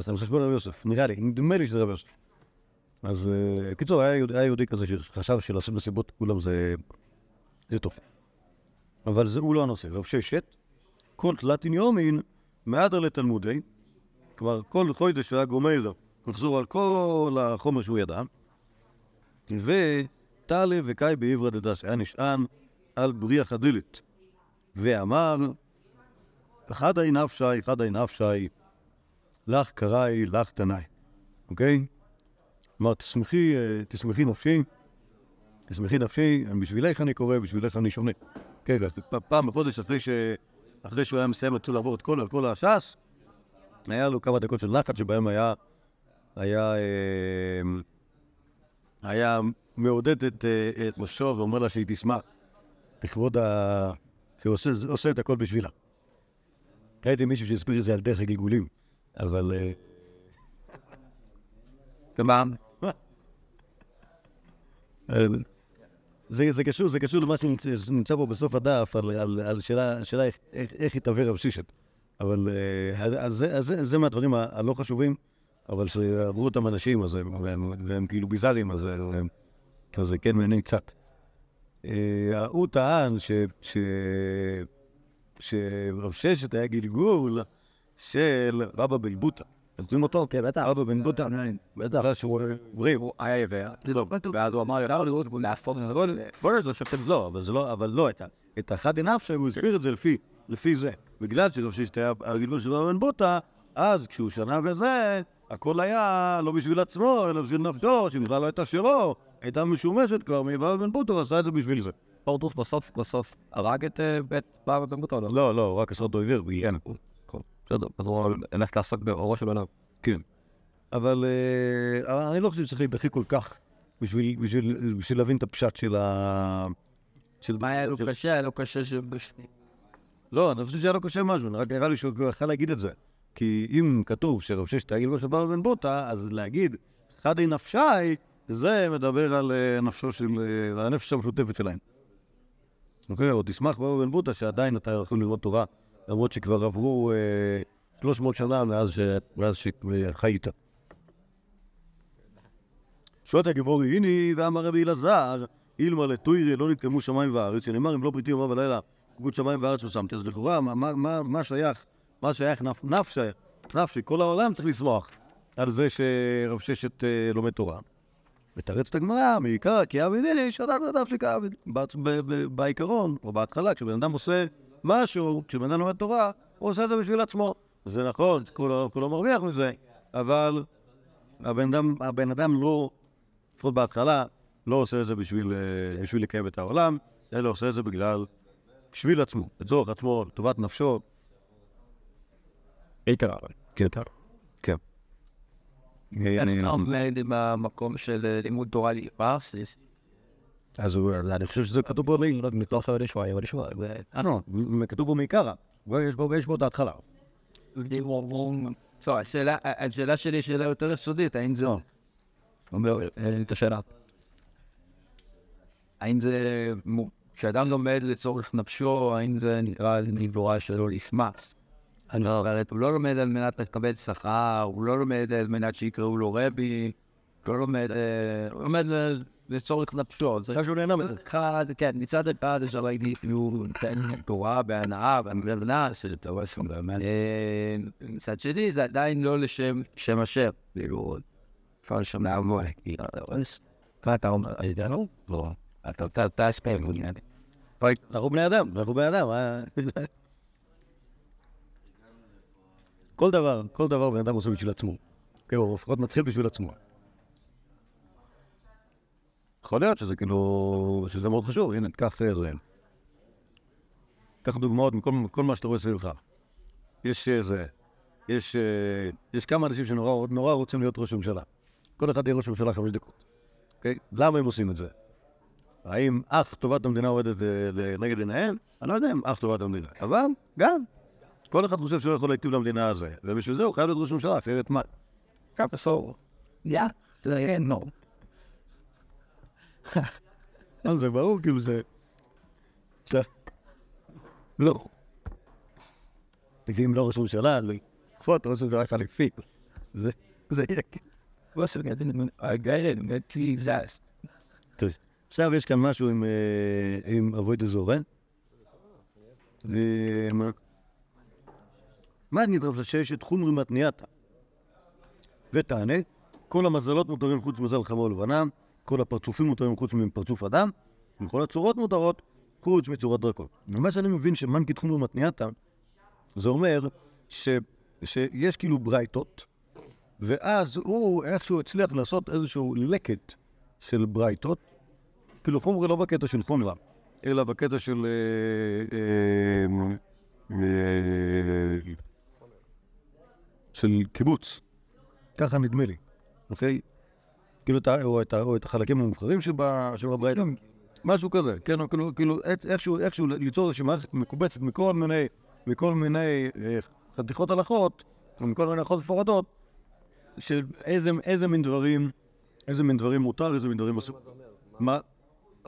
על חשבון רבי יוסף, נראה לי, נדמה לי שזה רבי יוסף. אז אה, קיצור, היה יהודי, כזה שחשב שלעשות מסיבות כולם זה, טוב. אבל זה הוא לא הנושא. רב ששת, כל תלתין יומין מעדר לתלמודי, כלומר כל חודש היה גומר לחזור על כל החומר שהוא ידע, וטלה וקאי בעברא דדס, היה נשען על בריח הדלת, ואמר, חדי נפשי, חדי נפשי, לך קראי, לך תנאי, אוקיי? כלומר, תשמחי, תשמחי נפשי, תשמחי נפשי, בשבילך אני קורא, בשבילך אני שונה. כן, פעם בחודש אחרי, ש... אחרי שהוא היה מסיים רצו לעבור את כל, כל הש"ס, היה לו כמה דקות של נחת שבהם היה, היה, אה, היה מעודד את, אה, את משוב ואומר לה שהיא תשמח, לכבוד ה... שהוא עושה, עושה את הכל בשבילה. ראיתי מישהו שהסביר את זה על דרך הגלגולים, אבל... אה, ומה? אה, זה, זה קשור, זה קשור למה שנמצא פה בסוף הדף, על, על, על שאלה, שאלה איך, איך, איך יתהווה רב שישת. אבל אה, אז, אז, זה, אז זה, זה מהדברים הלא חשובים, אבל שאמרו אותם אנשים, אז הם, והם, והם כאילו ביזאריים, אז הם, אז זה כן מעניין קצת. אה, הוא טען שרב ששת היה גלגול של בבא בן בוטה. זוכרים אותו? כן, בטח. אבא בן בוטה. בטח. בגלל שהוא עברי, הוא היה עיוור, ואז הוא אמר לי, אפשר לראות ולעשות את הכל. בוא נראה שאתם לא, אבל זה לא, אבל לא, את ה- את האחד דנפשי, הוא הסביר את זה לפי, זה. בגלל שרב ששת היה הגלגול של בבא בן בוטה, אז כשהוא שנה וזה, הכל היה לא בשביל עצמו, אלא בשביל נפשו, שבכלל לא הייתה שלו, הייתה משומשת כבר מבבא בן בוטה, הוא עשה את זה בשביל זה. פורטוס בסוף, בסוף הרג את אה, את בבא בן בוטו, לא? לא, לא, רק אותו עיוור, בעיין. בסדר, אז הוא הולך לעסוק באורו של עולם. כן. אבל אה, אני לא חושב שצריך להידחק כל כך בשביל, להבין את הפשט של ה... של... מה היה לו קשה? היה לו קשה שבש... לא, אני חושב שהיה לו קשה משהו, רק נראה לי שהוא יכול להגיד את זה. כי אם כתוב שרב ששת של בבא בן בוטה, אז להגיד חדי נפשי, זה מדבר על אה, נפשו של... אה, על הנפש המשותפת שלהם. אוקיי, או תשמח בבא בן בוטה שעדיין אתה יכול ללמוד תורה, למרות שכבר עברו אה, 300 שנה מאז שחיית. שואלת הגמורי, הנה, ואמר רבי אלעזר, אילמה לטוירי לא נתקיימו שמיים וארץ, שנאמר אם לא בריתי יומם ולילה, חוגות שמיים וארץ לא שמתי. אז לכאורה, מה, מה, מה שייך, מה שייך נפ, נפשי, נפשי, כל העולם צריך לשמוח על זה שרב ששת אה, לומד תורה. מתרצת הגמרא, מעיקר, כי אבי נילי, שדד נפשי ב- בעיקרון, או בהתחלה, כשבן אדם עושה משהו, כשבן אדם לומד תורה, הוא עושה את זה בשביל עצמו. זה נכון, כולו מרוויח מזה, אבל הבן אדם, הבן אדם לא, לפחות בהתחלה, לא עושה את זה בשביל, אה, בשביל לקיים את העולם, אלא עושה את זה בגלל, בשביל עצמו, לצורך עצמו, לטובת נפשו. עיקר. כן. כן. אני עומד במקום של אה, לימוד תורה לפרס, אז הוא- אני חושב שזה כתוב פה, לי- מתוך שבועיים. אה, לא, כתוב פה מעיקרא. יש בו בו את ההתחלה. לא, השאלה, שלי היא שאלה יותר יסודית, האם זה... אומר, אין לי את השאלה. האם זה... כשאדם לומד לצורך נפשו, האם זה נקרא נבואה שלא לשמאס? אני אומרת, הוא לא לומד על מנת לקבל שכר, הוא לא לומד על מנת שיקראו לו רבי, הוא לא לומד, אה, הוא לומד לצורך נפשו. זה שהוא נהנה מזה. כן, מצד אחד אפשר להגיד, הוא נותן תורה בהנאה, שם באמת. אה, מצד שני, זה עדיין לא לשם שם השם, כאילו, אפשר לשם לעמוד. מה אתה אומר? לא? לא. אתה אספר, עניין. אנחנו בני אדם, אנחנו בני אדם. אה? כל דבר, כל דבר בן אדם עושה בשביל עצמו. כן, הוא לפחות מתחיל בשביל עצמו. יכול להיות שזה כאילו, שזה מאוד חשוב, הנה, קח אה, זה. קח דוגמאות מכל כל מה שאתה רואה סביבך. יש איזה, יש, אה, יש כמה אנשים שנורא נורא רוצים להיות ראש ממשלה. כל אחד יהיה ראש ממשלה חמש דקות. אוקיי? למה הם עושים את זה? האם אך טובת המדינה עומדת אה, לנגד עיניהם? אני לא יודע אם אך טובת המדינה, אבל גם. כל אחד חושב שהוא יכול להיטיב למדינה הזו, ובשביל זה הוא חייב להיות ראש ממשלה, אחרת מה? כמה סור. יא, זה אין, נו. אז זה ברור, כאילו זה... לא. ואם לא ראש ממשלה, אז לפחות ראש ממשלה חליפי. זה יהיה... טוב. עכשיו יש כאן משהו עם, אה, עם אבוי דזורן. מה נדרש שיש את חומרי מתניעתה? ותענה, כל המזלות מותרים חוץ מזל חמור לבנה, כל הפרצופים מותרים חוץ מפרצוף אדם, וכל הצורות מותרות חוץ מצורת דרקון. ומה שאני מבין שמנקית חומרי מתניעתה, זה אומר ש, שיש כאילו ברייתות, ואז הוא איכשהו הצליח לעשות איזשהו לקט של ברייתות, כאילו חומרי לא בקטע של חומרה, אלא בקטע של... אה, אה, אה, של קיבוץ. ככה נדמה לי, אוקיי? כאילו או את החלקים המובחרים שבה- שבברייתות, משהו כזה, כן? כאילו, כאילו איכשהו, איכשהו ליצור איזושהי מערכת מקובצת מכל מיני, מכל מיני אה, חתיכות הלכות, מכל מיני הלכות מפורטות, של איזה, איזה מין דברים, איזה מין דברים מותר, איזה מין דברים אסור. מה?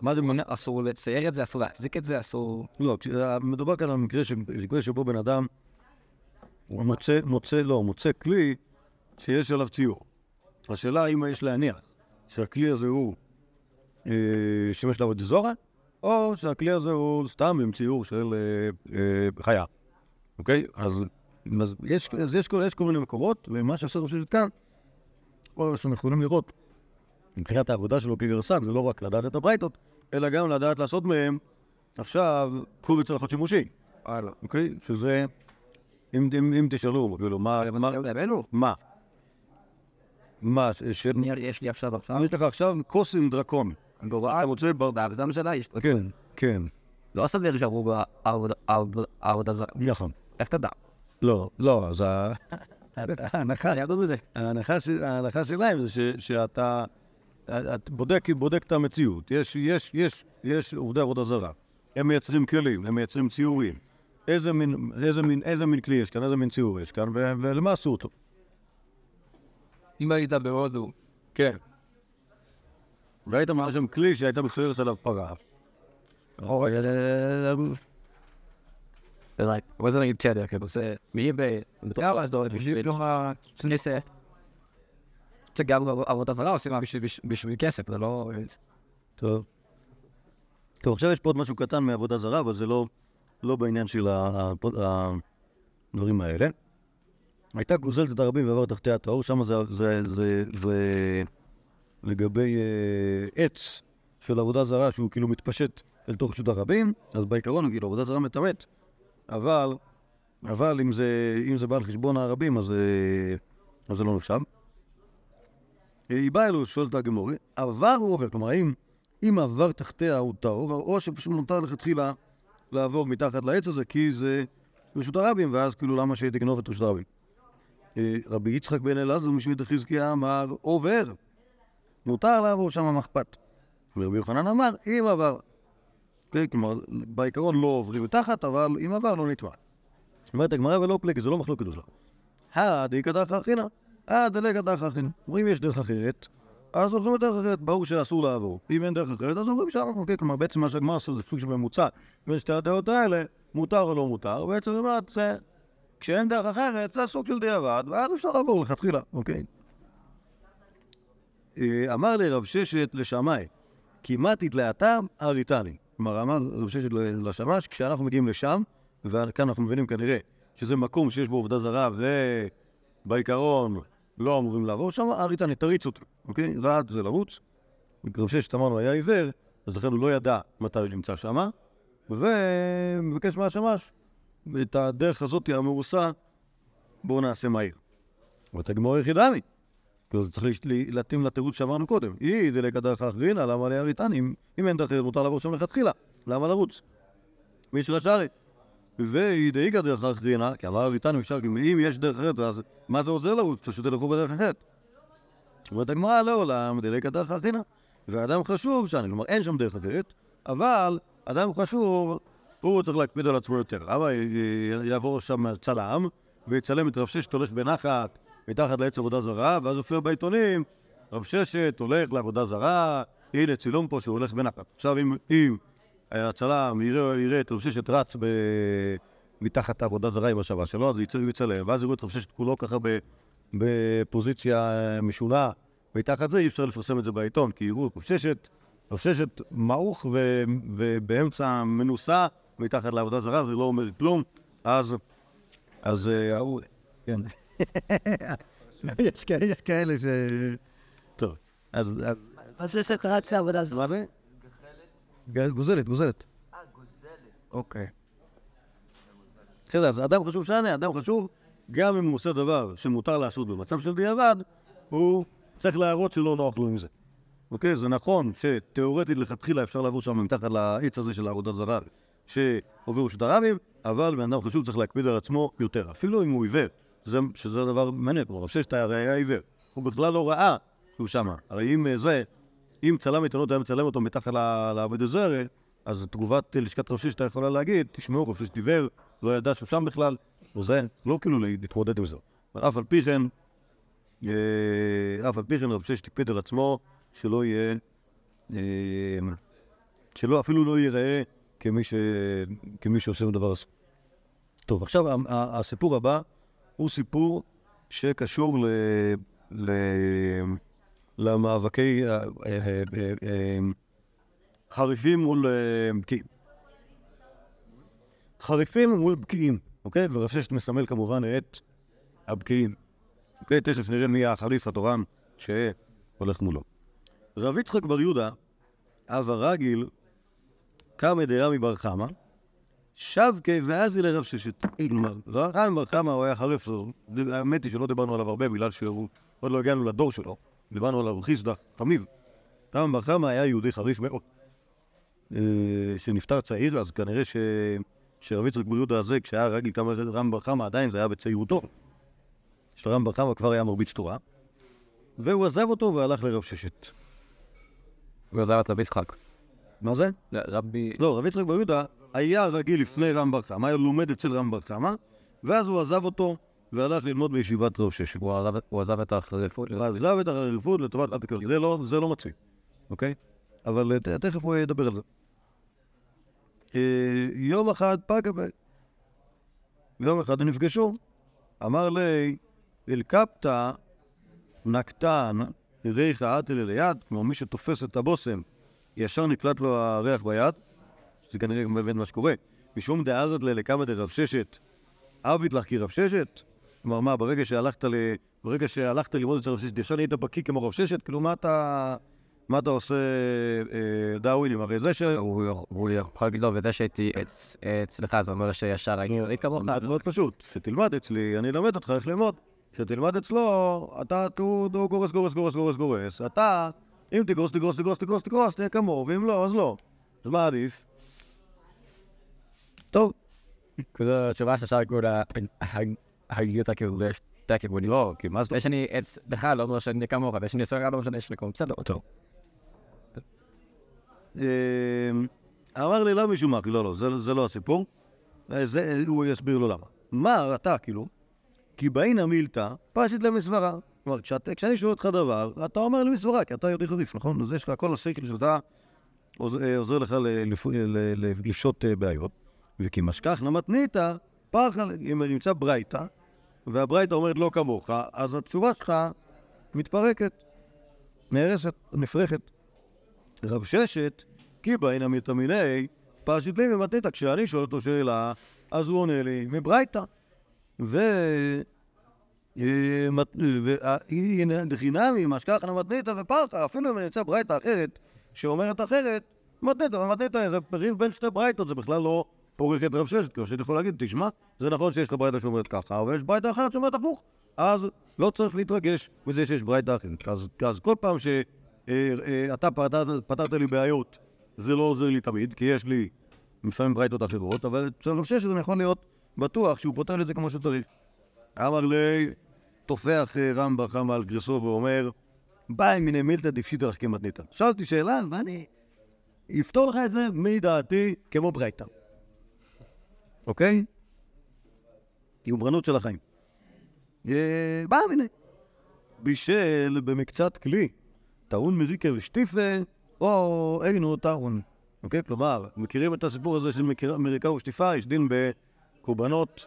מה זה מונע? אסור לצייר את זה, אסור להחזיק את זה, אסור... לא, כש- מדובר כאן על מקרה שבו בן אדם הוא מוצא, מוצא, לא, מוצא כלי שיש עליו ציור. השאלה האם יש להניח שהכלי הזה הוא אה, שימש לעבוד זורה, או שהכלי הזה הוא סתם עם ציור של אה, אה, חיה, אוקיי? אז, אז, יש, אז יש, כל, יש כל מיני מקורות, ומה שעושה ראש השושת כאן, או שאנחנו יכולים לראות מבחינת העבודה שלו כגרסן, זה לא רק לדעת את הברייתות, אלא גם לדעת לעשות מהם עכשיו קובץ הלכות שימושי, וואלה. אוקיי? שזה, אם, אם, אם תשאלו, כאילו, מה, מה? מה? יש לי עכשיו עכשיו. יש לך עכשיו כוס עם דרקון. אתה בר... בעבודה משלה יש... כן, כן, לא סביר שעברו בעבודה זרה. נכון. איך תדע? לא, לא, אז ההנחה. ההנחה, שלהם זה שאתה את בודק, בודק את המציאות. יש, יש, יש, יש עובדי עבודה זרה. הם מייצרים כלים, הם מייצרים ציורים. איזה מין, איזה מין, איזה מין כלי יש כאן, איזה מין ציור יש כאן, ו- ולמה עשו אותו? אם היית בהודו, כן. והיית מראה שם כלי שהייתה מצוירת עליו פרה. אוי, מה זה נגיד בסדר, כאילו זה... מי ב... יאללה, אז לא, בשביל כנסת. שגם עבודה זרה עושים בשביל כסף, זה לא... טוב. טוב, עכשיו יש פה עוד משהו קטן מעבודה זרה, אבל זה לא, לא בעניין של הדברים האלה. הייתה גוזלת את הרבים ועבר תחתיה טהור, שם זה, זה, זה, זה לגבי אה, עץ של עבודה זרה שהוא כאילו מתפשט אל תוך רשות הרבים, אז בעיקרון כאילו עבודה זרה מטמאת, אבל, אבל אם זה, אם זה בא על חשבון הרבים אז, אה, אז זה לא נחשב. היא באה אלו, שואלת הגמורי, עבר הוא עובר, כלומר האם אם עבר תחתיה הוא טהור, או שפשוט מותר לכתחילה לעבור מתחת לעץ הזה, כי זה רשות הרבים, ואז כאילו למה שהיא תגנוב את רשות הרבים? אה, רבי יצחק בן אלעזר משבט חזקיה אמר, עובר, מותר לעבור שם מחפת. ורבי יוחנן אמר, אם עבר. כן, כלומר, בעיקרון לא עוברים מתחת, אבל אם עבר לא נטמע. אומרת הגמרא ולא פלגי, זה לא מחלוקת בכלל. הדאיכא דרכא אחרינא, הדלגא דרכא אחרינא. אומרים יש דרך אחרת, אז הולכים בדרך אחרת, ברור שאסור לעבור. אם אין דרך אחרת, אז עוברים שם. אוקיי, כלומר, בעצם מה שהגמרא עושה זה סוג של ממוצע בין שתי הדעות האלה, מותר או לא מותר, בעצם אומרת. כשאין דרך אחרת, זה סוג של דיעבד, ואז אפשר לעבור לכתחילה, אוקיי? אה, אמר לי רב ששת לשמאי, כמעט התלהטם הריתני. כלומר, אמר רב ששת לשמש, כשאנחנו מגיעים לשם, וכאן אנחנו מבינים כנראה שזה מקום שיש בו עובדה זרה, ובעיקרון לא אמורים לעבור שם, הריתני, תריץ אותו, אוקיי? רעד זה לרוץ. רב ששת אמרנו היה עיוור, אז לכן הוא לא ידע מתי הוא נמצא שם, ומבקש מהשמש, את הדרך הזאת המאורסה, בואו נעשה מהיר. ותגמור יחידני. כאילו, זה צריך להתאים לתירוץ שאמרנו קודם. אי דלקא דרך אחרינא, למה להריתני? אם אין דרך אחרת, מותר לעבור שם לכתחילה. למה לרוץ? מישרא שרי. ואי דאיגא דרך אחרינא, כי אמר הריתני משאר, אם יש דרך אחרת, אז מה זה עוזר לרוץ? פשוט תלכו בדרך אחרת. אומרת הגמרא, לעולם דלקא דרך אחרינא. ואדם חשוב שאני, כלומר אין שם דרך אחרת, אבל אדם חשוב, הוא צריך להקפיד על עצמו יותר. למה יעבור שם צלם, ויצלם את רב ששת הולך בנחת מתחת לעץ עבודה זרה, ואז הופיע בעיתונים, רב ששת הולך לעבודה זרה, הנה צילום פה שהוא הולך בנחת. עכשיו אם, אם הצלם יראה, יראה את רב ששת רץ ב... מתחת לעבודה זרה עם השבה שלו, אז יצא ויצלם, ואז יראו את ששת כולו ככה ב... בפוזיציה משונה, מתחת זה אי אפשר לפרסם את זה בעיתון, כי יראו רב ששת, רב ששת מעוך ו... ובאמצע מנוסה מתחת לעבודה זרה, זה לא אומר כלום, אז... אז... ההוא... כן. יש כאלה, יש כאלה ש... טוב, אז... אז... אז זה סקרציה עבודה זרה. מה זה? גוזלת, גוזלת. אוקיי. בסדר, אז אדם חשוב שאני, אדם חשוב, גם אם הוא עושה דבר שמותר לעשות במצב של דיעבד, הוא צריך להראות שלא נוח לו עם זה. אוקיי? זה נכון שתאורטית לכתחילה אפשר לעבור שם מתחת לעץ הזה של העבודה זרה, שעובר רשות הרבים, אבל בן אדם חשוב צריך להקפיד על עצמו יותר. אפילו אם הוא עיוור, זה, שזה דבר מעניין. כלומר, ששת הרי היה עיוור. הוא בכלל לא ראה שהוא שמה. הרי אם זה, אם צלם עיתונות היה מצלם אותו מתחת לעבודה זרה, אז תגובת לשכת רב ששת יכולה להגיד, תשמעו, רב ששת עיוור, לא ידע שהוא שם בכלל, וזה לא כאילו להתמודד עם זה. אבל אף על פי כן, אה, אף על פי כן רב ששת הקפיד על עצמו שלא יהיה, אה, שלא אפילו לא ייראה כמי, ש... כמי שעושה דבר הזה. טוב, עכשיו הסיפור הבא הוא סיפור שקשור ל... ל... למאבקי חריפים מול בקיעים. חריפים מול בקיעים, אוקיי? ורב ששת מסמל כמובן את הבקיעים. אוקיי? תכף נראה מי החריף התורן שהולך מולו. רב יצחק בר יהודה, אב הרגיל, קמא דרמי בר חמא, שבקי ואזי לרב ששת. רמי בר חמא הוא היה חריף, האמת היא שלא דיברנו עליו הרבה בגלל שעוד לא הגענו לדור שלו, דיברנו עליו חיסדא חמיב. רמי בר חמא היה יהודי חריף מאוד, שנפטר צעיר, אז כנראה ש... שרב יצחק בר יהודה הזה, כשהיה רגיל קמא רמי בר חמא, עדיין זה היה בצעירותו. שרם בר חמא כבר היה מרביץ תורה, והוא עזב אותו והלך לרב ששת. הוא עזב את רבי יצחק. מה זה? רבי... לא, רב יצחק בר יהודה היה רגיל לפני רם בר חמא, היה לומד אצל רם בר חמא, ואז הוא עזב אותו והלך ללמוד בישיבת רב ששת. הוא עזב- את החריפות. הוא עזב את החריפות לטובת. זה לא, זה לא מצוי, אוקיי? אבל אה, תכף הוא ידבר על זה. אה, יום אחד פגע ב... יום אחד הם נפגשו. אמר לי, אלקפתא נקטן ריחא אטלה ליד, כלומר מי שתופס את הבושם, ישר נקלט לו הריח ביד, זה כנראה גם באמת מה שקורה. משום דעזת ללקמא דרב ששת, עבית לך כרב ששת? כלומר מה, ברגע שהלכת, ל... ברגע שהלכת ללמוד אצל רב ששת, ישר נהיית בקיא כמו רב ששת? כאילו מה אתה, מה אתה עושה אה, דאווינים? הרי זה ש... הוא יכול להגיד לו, וזה שהייתי אצ- אצלך, זה אומר שישר הייתי יורד כמוך. מאוד פשוט, שתלמד אצלי, אני אלמד אותך איך ללמוד. כשתלמד אצלו, אתה גורס, גורס, גורס, גורס, גורס. אתה, אם תגרוס, תגרוס, תגרוס, תגרוס, תגרוס, תהיה כמוהו, ואם לא, אז לא. אז מה עדיף? טוב, כזה תשובה שישר כאילו להגיד אותה כאילו לשתי הכיוונים. לא, כי מה זה... זה שאני אצלך לא אומר שאני כמוך, ושאני אעשה לא אומר שאני יש מקום. בסדר, טוב. אה, אמר לי, למה מישהו מק? לא, לא, זה, זה לא הסיפור. אה, זה, הוא יסביר לו למה. מה אתה, כאילו? כי באינא מילתא פשט למסברה. כלומר, כשאת, כשאני שואל אותך דבר, אתה אומר לי מסברה, כי אתה יהודי חריף, נכון? אז יש לך, כל השכל שלך עוז, אה, עוזר לך לפשוט אה, בעיות. וכי משכח נמתניתא, פרחה, אם נמצא ברייתא, והברייתא אומרת לא כמוך, אז התשובה שלך מתפרקת, נהרסת, נפרחת. רב ששת, כי באינא מתאמיני, פשט לי ממתניתא. כשאני שואל אותו שאלה, אז הוא עונה לי מברייתא. ו... אה, מת- ו- הנה, דחינמי, משכח נמתניתא ופרחה, אפילו אם אני אמצא ברייתא אחרת, שאומרת אחרת, מתניתא ומתניתא זה ריב בין שתי ברייתות, זה בכלל לא פורך את רב ששת, רב ששת יכול להגיד, תשמע, זה נכון שיש לך ברייתא שאומרת ככה, אבל יש ברייתא אחרת שאומרת הפוך, אז לא צריך להתרגש מזה שיש ברייתא אחרת. אז, אז כל פעם שאתה פתרת, פתרת לי בעיות, זה לא עוזר לי תמיד, כי יש לי לפעמים ברייתות אחרות, אבל אצל רב ששת אני יכול להיות בטוח שהוא פותר לי את זה כמו שצריך. אמר לי, טופח אה, בר חמא על גרסו ואומר, ביי מיני מילתא דפשיטא לך כמתניתא. שאלתי שאלה, ואני אפתור לך את זה מדעתי כמו ברייתא. אוקיי? יומרנות של החיים. אה, בא מיני. בישל במקצת כלי, טעון מריקה ושטיפה, או אינו טעון. אוקיי? כלומר, מכירים את הסיפור הזה של מריקה ושטיפה, יש דין בקורבנות,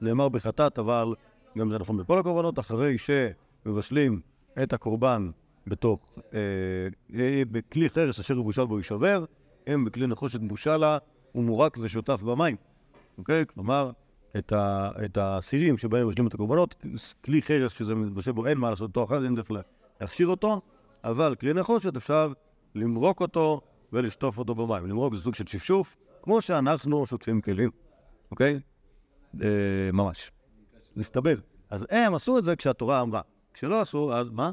נאמר בחטאת, אבל גם זה נכון בכל הקורבנות, אחרי שמבשלים את הקורבן בתוך, אה, אה, בכלי חרס אשר יבושל בו יישבר, אם בכלי נחושת מבושלה, הוא מורק ושותף במים. אוקיי? כלומר, את, הסירים שבהם מבשלים את הקורבנות, כלי חרס שזה מבשל בו, אין מה לעשות אותו אחר, אין דרך להכשיר אותו, אבל כלי נחושת אפשר למרוק אותו ולשטוף אותו במים. למרוק זה סוג של שפשוף, כמו שאנחנו שוטפים כלים, אוקיי? אה, ממש. מסתבר. אז הם עשו את זה כשהתורה אמרה. כשלא עשו, אז מה?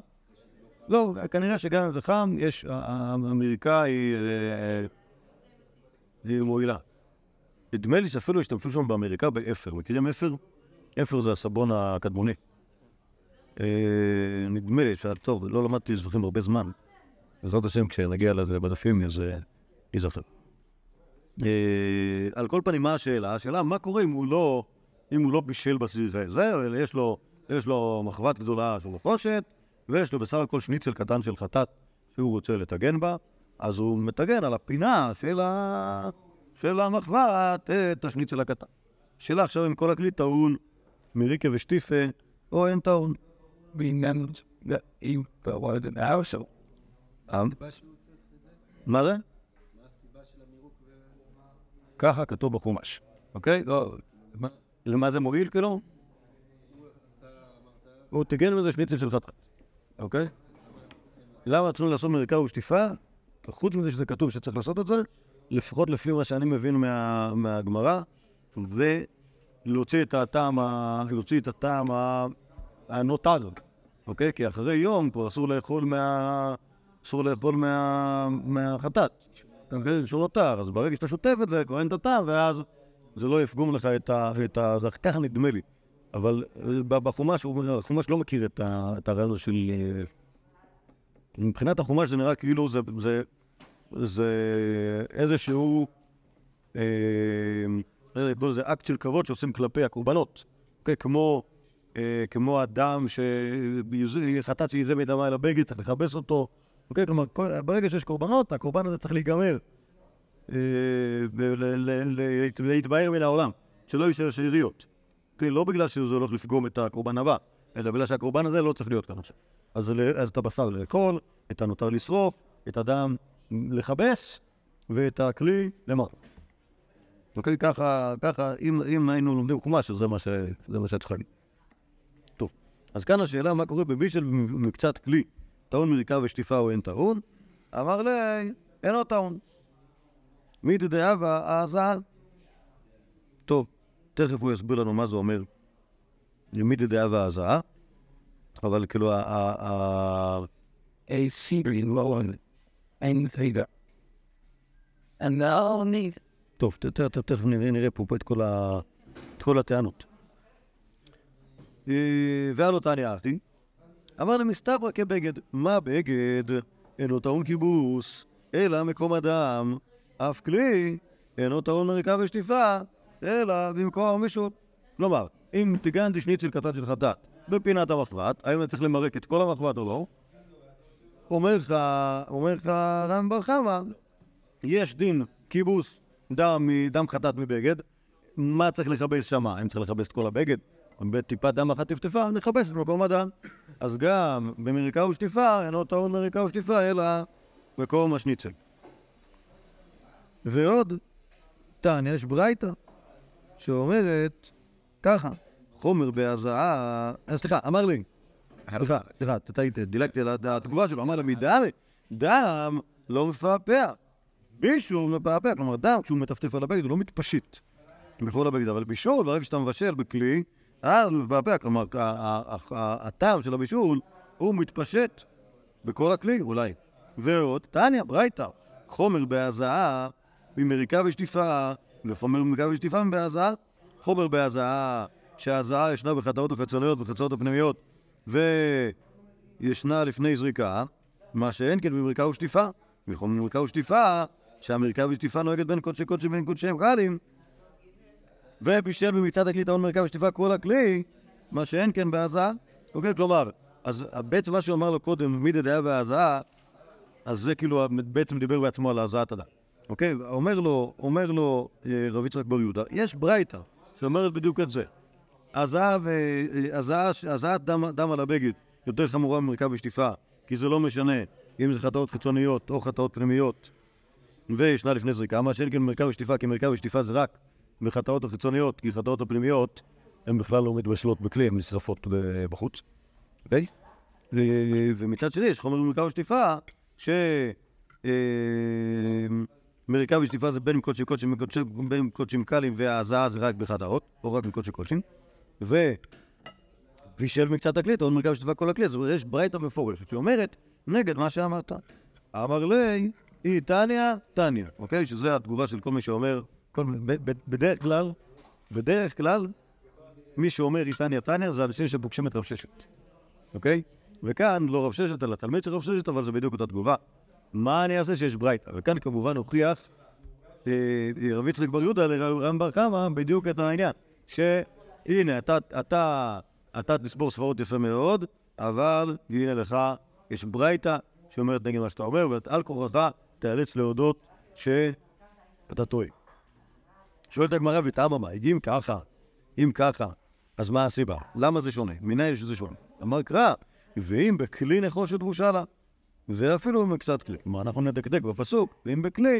לא, כנראה שגם אם זה חם, יש, ה- ה- המריקה היא, אה, אה, היא מועילה. נדמה לי שאפילו השתמשו שם במריקה באפר. מכירים אפר? אפר זה הסבון הקדמוני. אה, נדמה לי, שהיה טוב, לא למדתי זוכרים הרבה זמן. בעזרת השם, כשנגיע לזה בדפים, אז אה, ייזכר. אה, על כל פנים, מה השאלה? השאלה, מה קורה אם הוא לא, אם הוא לא בישל בסיר זה, אלא יש לו, יש לו מחבת גדולה של נחושת, ויש לו בסך הכל שניצל קטן של חטאת שהוא רוצה לטגן בה, אז הוא מטגן על הפינה של, ה... של המחבת את השניצל הקטן. שאלה עכשיו אם כל הכלי טעון מריקה ושטיפה, או אין טעון. בעניין אם פרוד האוסו. אה? מה זה? ככה כתוב בחומש, אוקיי? לא, מה- למה זה מועיל כאילו? הוא טיגן בזה שניצל של חטאת, אוקיי? למה רצינו לעשות מריקה ושטיפה? חוץ מזה שזה כתוב שצריך לעשות את זה, לפחות לפי מה שאני מבין מה- מהגמרא, זה להוציא את הטעם, ה- להוציא את הטעם הנותר, אוקיי? כי אחרי יום כבר אסור לאכול מה... אסור לאכול מה... מהחטאת. אתה מבין? שהוא נותר, אז ברגע שאתה שוטף את זה, כבר אין את הטעם, ואז זה לא יפגום לך את ה... זה ככה נדמה לי. אבל אה, בחומש, החומש לא מכיר את, הרעיון של... אה, מבחינת החומש זה נראה כאילו זה, זה, זה איזשהו... אה, לא לזה אקט של כבוד שעושים כלפי הקורבנות. אוקיי, כמו, כמו אדם שחטאת שיזה מדמה אל הבגד, צריך לכבס אותו. אוקיי, כלומר, כל, ברגע שיש קורבנות, הקורבן הזה צריך להיגמר. אה, ולהתבהר מן העולם, שלא יישאר שאריות. אוקיי, לא בגלל שזה הולך לפגום את הקורבן הבא, אלא בגלל שהקורבן הזה לא צריך להיות כאן עכשיו. אז, את הבשר לאכול, את הנותר לשרוף, את הדם לכבס, ואת הכלי למר. אוקיי, ככה, ככה, אם, אם היינו לומדים חומש, אז זה מה ש- זה מה שאת צריכה להגיד. אז כאן השאלה, מה קורה בבישל מקצת כלי, טעון מריקה ושטיפה או אין טעון? אמר לי, אינו טעון. מי דדאבה עזה? טוב, תכף הוא יסביר לנו מה זה אומר מי דדאבה עזה, אבל כאילו, ה-. אין need. טוב, תכף נראה, פה, את כל הטענות. אה, ועל אותה אחי, אמר למסתברא כבגד, מה בגד? אינו טעון כיבוס, אלא מקום אדם, אף כלי, אינו טעון מריקה ושטיפה, אלא במקום המישהו. כלומר, אם טיגנתי שניצל קטן של חטאת בפינת המחבת, האם אני צריך למרק את כל המחבת או לא? אומר לך, אומר לך רם בר חמא, יש דין כיבוס דם, דם חטאת מבגד, מה צריך לכבס שמה? האם צריך לכבס את כל הבגד? בטיפת דם אחת טפטפה, נכבס את מקום הדם. אז גם במריקה ושטיפה, אינו טעון מריקה ושטיפה, אלא מקום השניצל. ועוד, טען, יש ברייתא שאומרת ככה, חומר בהזעה, אה, סליחה, אמר לי, סליחה, סליחה, טעיתי, דילגתי על התגובה שלו, אמר לי, דם, דם לא מפעפע. בישול מפעפע, כלומר דם, כשהוא מטפטף על הבגד, הוא לא מתפשט בכל הבגד, אבל בישול, ברגע שאתה מבשל בכלי, אז מפעפע, כלומר, הטעם של הבישול, הוא מתפשט בכל הכלי, אולי. ועוד, תניא, ברייתא, חומר בהזעה, ממריקה ושטיפה, לחומר ממריקה ושטיפה בהזעה, חומר בהזעה, שההזעה ישנה בחטאות החיצוניות ובחצאות הפנימיות, וישנה לפני זריקה, מה שאין כן במריקה ושטיפה. בחומר ממריקה ושטיפה, שהמריקה ושטיפה נוהגת בין קודשי קודשים ובין קודשיהם קלים, ובישל במצעד הכלי טעון מריקה ושטיפה כל הכלי, מה שאין כן בהזעה. אוקיי, כלומר, אז בעצם מה שהוא אמר לו קודם, מידי דעה והזעה, אז זה כאילו בעצם דיבר בעצמו על הזעת אדם. אוקיי? אומר לו, אומר לו אה, רב יצחק בר יהודה, יש ברייתא שאומרת בדיוק את זה. ו- אה, דם, דם על הבגד יותר חמורה ממריקה ושטיפה, כי זה לא משנה אם זה חטאות חיצוניות או חטאות פנימיות, וישנה לפני זריקה, מה שאין כן מריקה ושטיפה, כי מריקה ושטיפה זה רק בחטאות החיצוניות, כי חטאות הפנימיות הן בכלל לא מתבשלות בכלי, הן נשרפות בחוץ. אוקיי? ו- ומצד שני יש חומר מריקה ושטיפה, ש... אה, מריקה ושטיפה זה בין מקודשי קודשים, מקודשי- בין קודשים קלים, והזעה זה רק בחטאות, או רק מקודשי קודשים. ו... וישל מקצת הכלי, טעון מריקה ושטיפה כל הכלי, אומרת, יש ברייתא מפורשת שאומרת נגד מה שאמרת. אמר לי, אי תניא, תניא, אוקיי? שזה התגובה של כל מי שאומר, בדרך כלל, בדרך כלל, מי שאומר אי תניא, זה אנשים שפוגשים את רב ששת, אוקיי? וכאן לא רב ששת, אלא תלמיד של רב ששת, אבל זה בדיוק אותה תגובה. מה אני אעשה שיש ברייתא? וכאן כמובן הוכיח אה, אה, רב יצחק בר יהודה לרם בר קמא בדיוק את העניין. שהנה, אתה, אתה, אתה תסבור ספרות יפה מאוד, אבל הנה לך, יש ברייתא שאומרת נגד מה שאתה אומר, ועל כורחך תיאלץ להודות שאתה טועה. שואלת הגמרא ותאממה, אם ככה, אם ככה, אז מה הסיבה? למה זה שונה? מנין שזה שונה? אמר קרא, ואם בכלי נחושת בושה לה, ואפילו מקצת כלי. כלומר, אנחנו נדקדק בפסוק, ואם בכלי,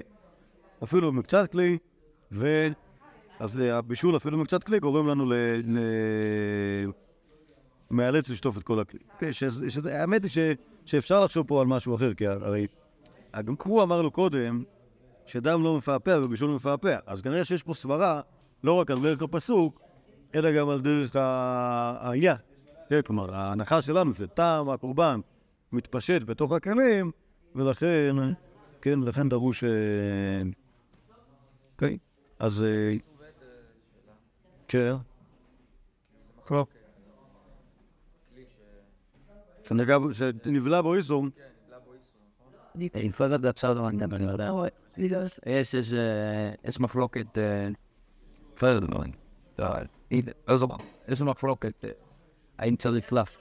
אפילו מקצת כלי, ו... אז הבישול אפילו מקצת כלי גורם לנו ל... ל... מאלץ לשטוף את כל הכלי. אוקיי, שזה, שזה, האמת היא ש, שאפשר לחשוב פה על משהו אחר, כי הרי הוא אמר לו קודם שדם לא מפעפע ובישול מפעפע, אז כנראה שיש פה סברה לא רק על דרך הפסוק, אלא גם על דרך העניין. כן, כלומר, ההנחה שלנו שטעם הקורבן מתפשט בתוך הכלים, ולכן, כן, לכן דרוש... אה, אוקיי, אז... אה, כן. שנגע, בו- שנבלע בו איסור, לפעמים אפשר לא לדבר. יש, יש, אה, יש מחלוקת, אה, בסדר, לא, לא, איזו- יש מחלוקת, אה, האם צריך לף.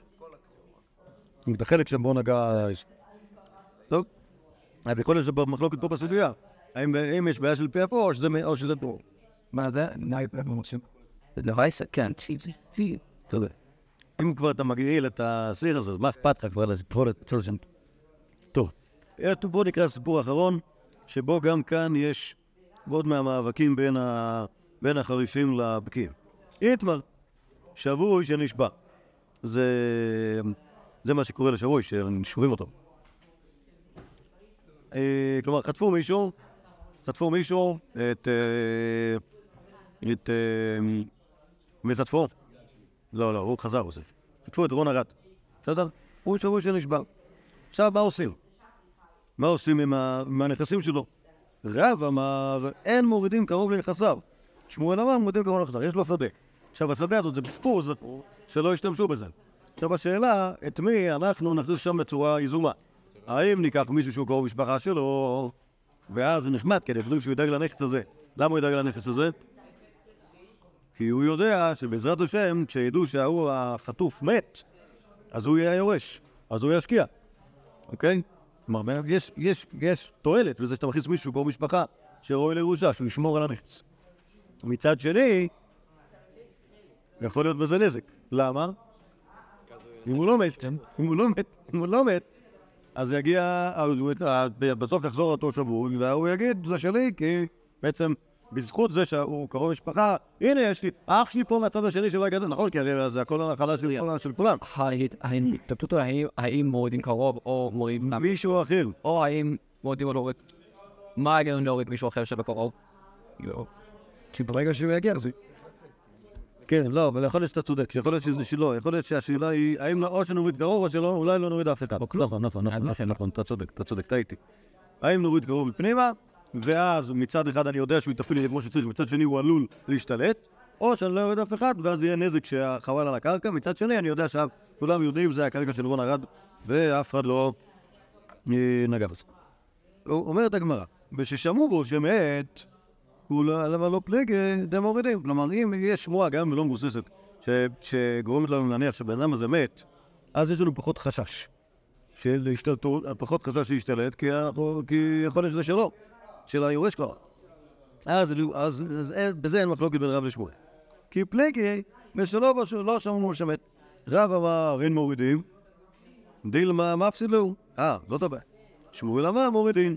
את החלק שבו נגע. טוב, אז יכול להיות שבמחלוקת פה בסוגיה, האם יש בעיה של פעפו או שזה או שזה פה. מה זה? לרייסה, כן. יודע. אם כבר אתה מגעיל את הסיר הזה, אז מה אכפת לך כבר לספור את אה, טוב, בואו נקרא סיפור אחרון, שבו גם כאן יש עוד מהמאבקים בין, ה... בין החריפים לבקיעים. איתמר, שבוי שנשבע. זה... זה מה שקורה לשבוי, ששובים אותו. אה, כלומר, חטפו מישהו, חטפו מישהו, את... אה, את... אה, מי חטפו? לא, לא, הוא חזר, הוסיף. חטפו את רון ארד, בסדר? הוא שבוי שנשבר. עכשיו, מה עושים? מה עושים עם, ה... עם הנכסים שלו? רב אמר, אין מורידים קרוב לנכסיו. שמואל אמר, מורידים קרוב לנכסיו, יש לו שדה. עכשיו, השדה הזאת זה בזבוז, שלא ישתמשו בזה. עכשיו, השאלה, את מי אנחנו נכניס שם בצורה יזומה? האם ניקח מישהו שהוא קרוב משפחה שלו, ואז זה נחמד, כי אנחנו שהוא ידאג לנכס הזה. למה הוא ידאג לנכס הזה? כי הוא יודע שבעזרת השם, כשידעו שההוא החטוף מת, אז הוא יהיה היורש, אז הוא ישקיע, אוקיי? כלומר, יש, יש, יש תועלת בזה שאתה מכניס מישהו כמו משפחה שראוי לירושה, שהוא ישמור על הנכס. מצד שני, יכול להיות בזה נזק. למה? אם הוא לא מת, אם הוא לא מת, אם הוא לא מת, אז יגיע, בסוף יחזור אותו שבוי, והוא יגיד, זה שלי, כי בעצם בזכות זה שהוא קרוב משפחה, הנה יש לי, אח שלי פה מהצד השני שלא יגדל, נכון? כי הרי זה הכל הנחלה של כולם. ההתלבטות האם- מורידים קרוב או מורידים... מישהו אחר. או האם מורידים או להוריד... מה ההיגיון להוריד מישהו אחר שבקרוב? כי ברגע שהוא יגיע, אז... כן, לא, אבל יכול להיות שאתה צודק, יכול להיות שזה שלא, יכול להיות שהשאלה היא, האם או שנוריד קרוב או שלא, אולי לא נוריד אף אחד. נכון, נכון, נכון, נכון, נכון, אתה צודק, אתה צודק, טעיתי. האם נוריד קרוב פנימה, ואז מצד אחד אני יודע שהוא יטפל לי כמו שצריך, מצד שני הוא עלול להשתלט, או שאני לא אוריד אף אחד, ואז יהיה נזק שחבל על הקרקע, מצד שני אני יודע שכולם יודעים זה הקרקע של רון ארד, ואף אחד לא אה, נגע בזה. אומרת הגמרא, וששמעו בו שמת, כולה למה לא פלגה, די מורידים. כלומר, אם יש שמועה, גם לא מבוססת, שגורמת לנו להניח שהבן אדם הזה מת, אז יש לנו פחות חשש של השתלטות, פחות חשש שישתלט, כי, אנחנו, כי יכול להיות שזה שלו, של היורש כבר. אז, אז, אז, אין- בזה אין מחלוקת בין רב לשמואל. כי פלגי, ושלא בש- לא שמעו שמת. רב אמר, אין מורידים, דילמה מפסיד לו. אה, זאת הבעיה. שמואל אמר מורידין.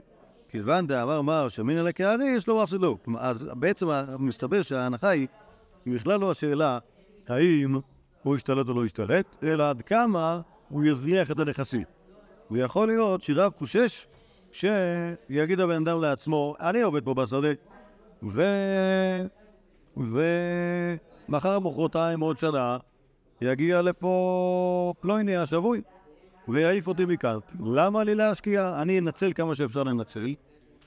כיוון דאמר מר שמין אלה כאריס לא מפסיד לו. אז בעצם מסתבר שההנחה היא, היא בכלל לא השאלה האם הוא ישתלט או לא ישתלט, אלא עד כמה הוא יזניח את הנכסים. ויכול להיות שרב חושש שיגיד הבן אדם לעצמו, אני עובד פה בשדה, ו... ומחר, מחרתיים, עוד שנה, יגיע לפה פלויני השבוי. ויעיף אותי מכאן. למה לי להשקיע? אני אנצל כמה שאפשר לנצל,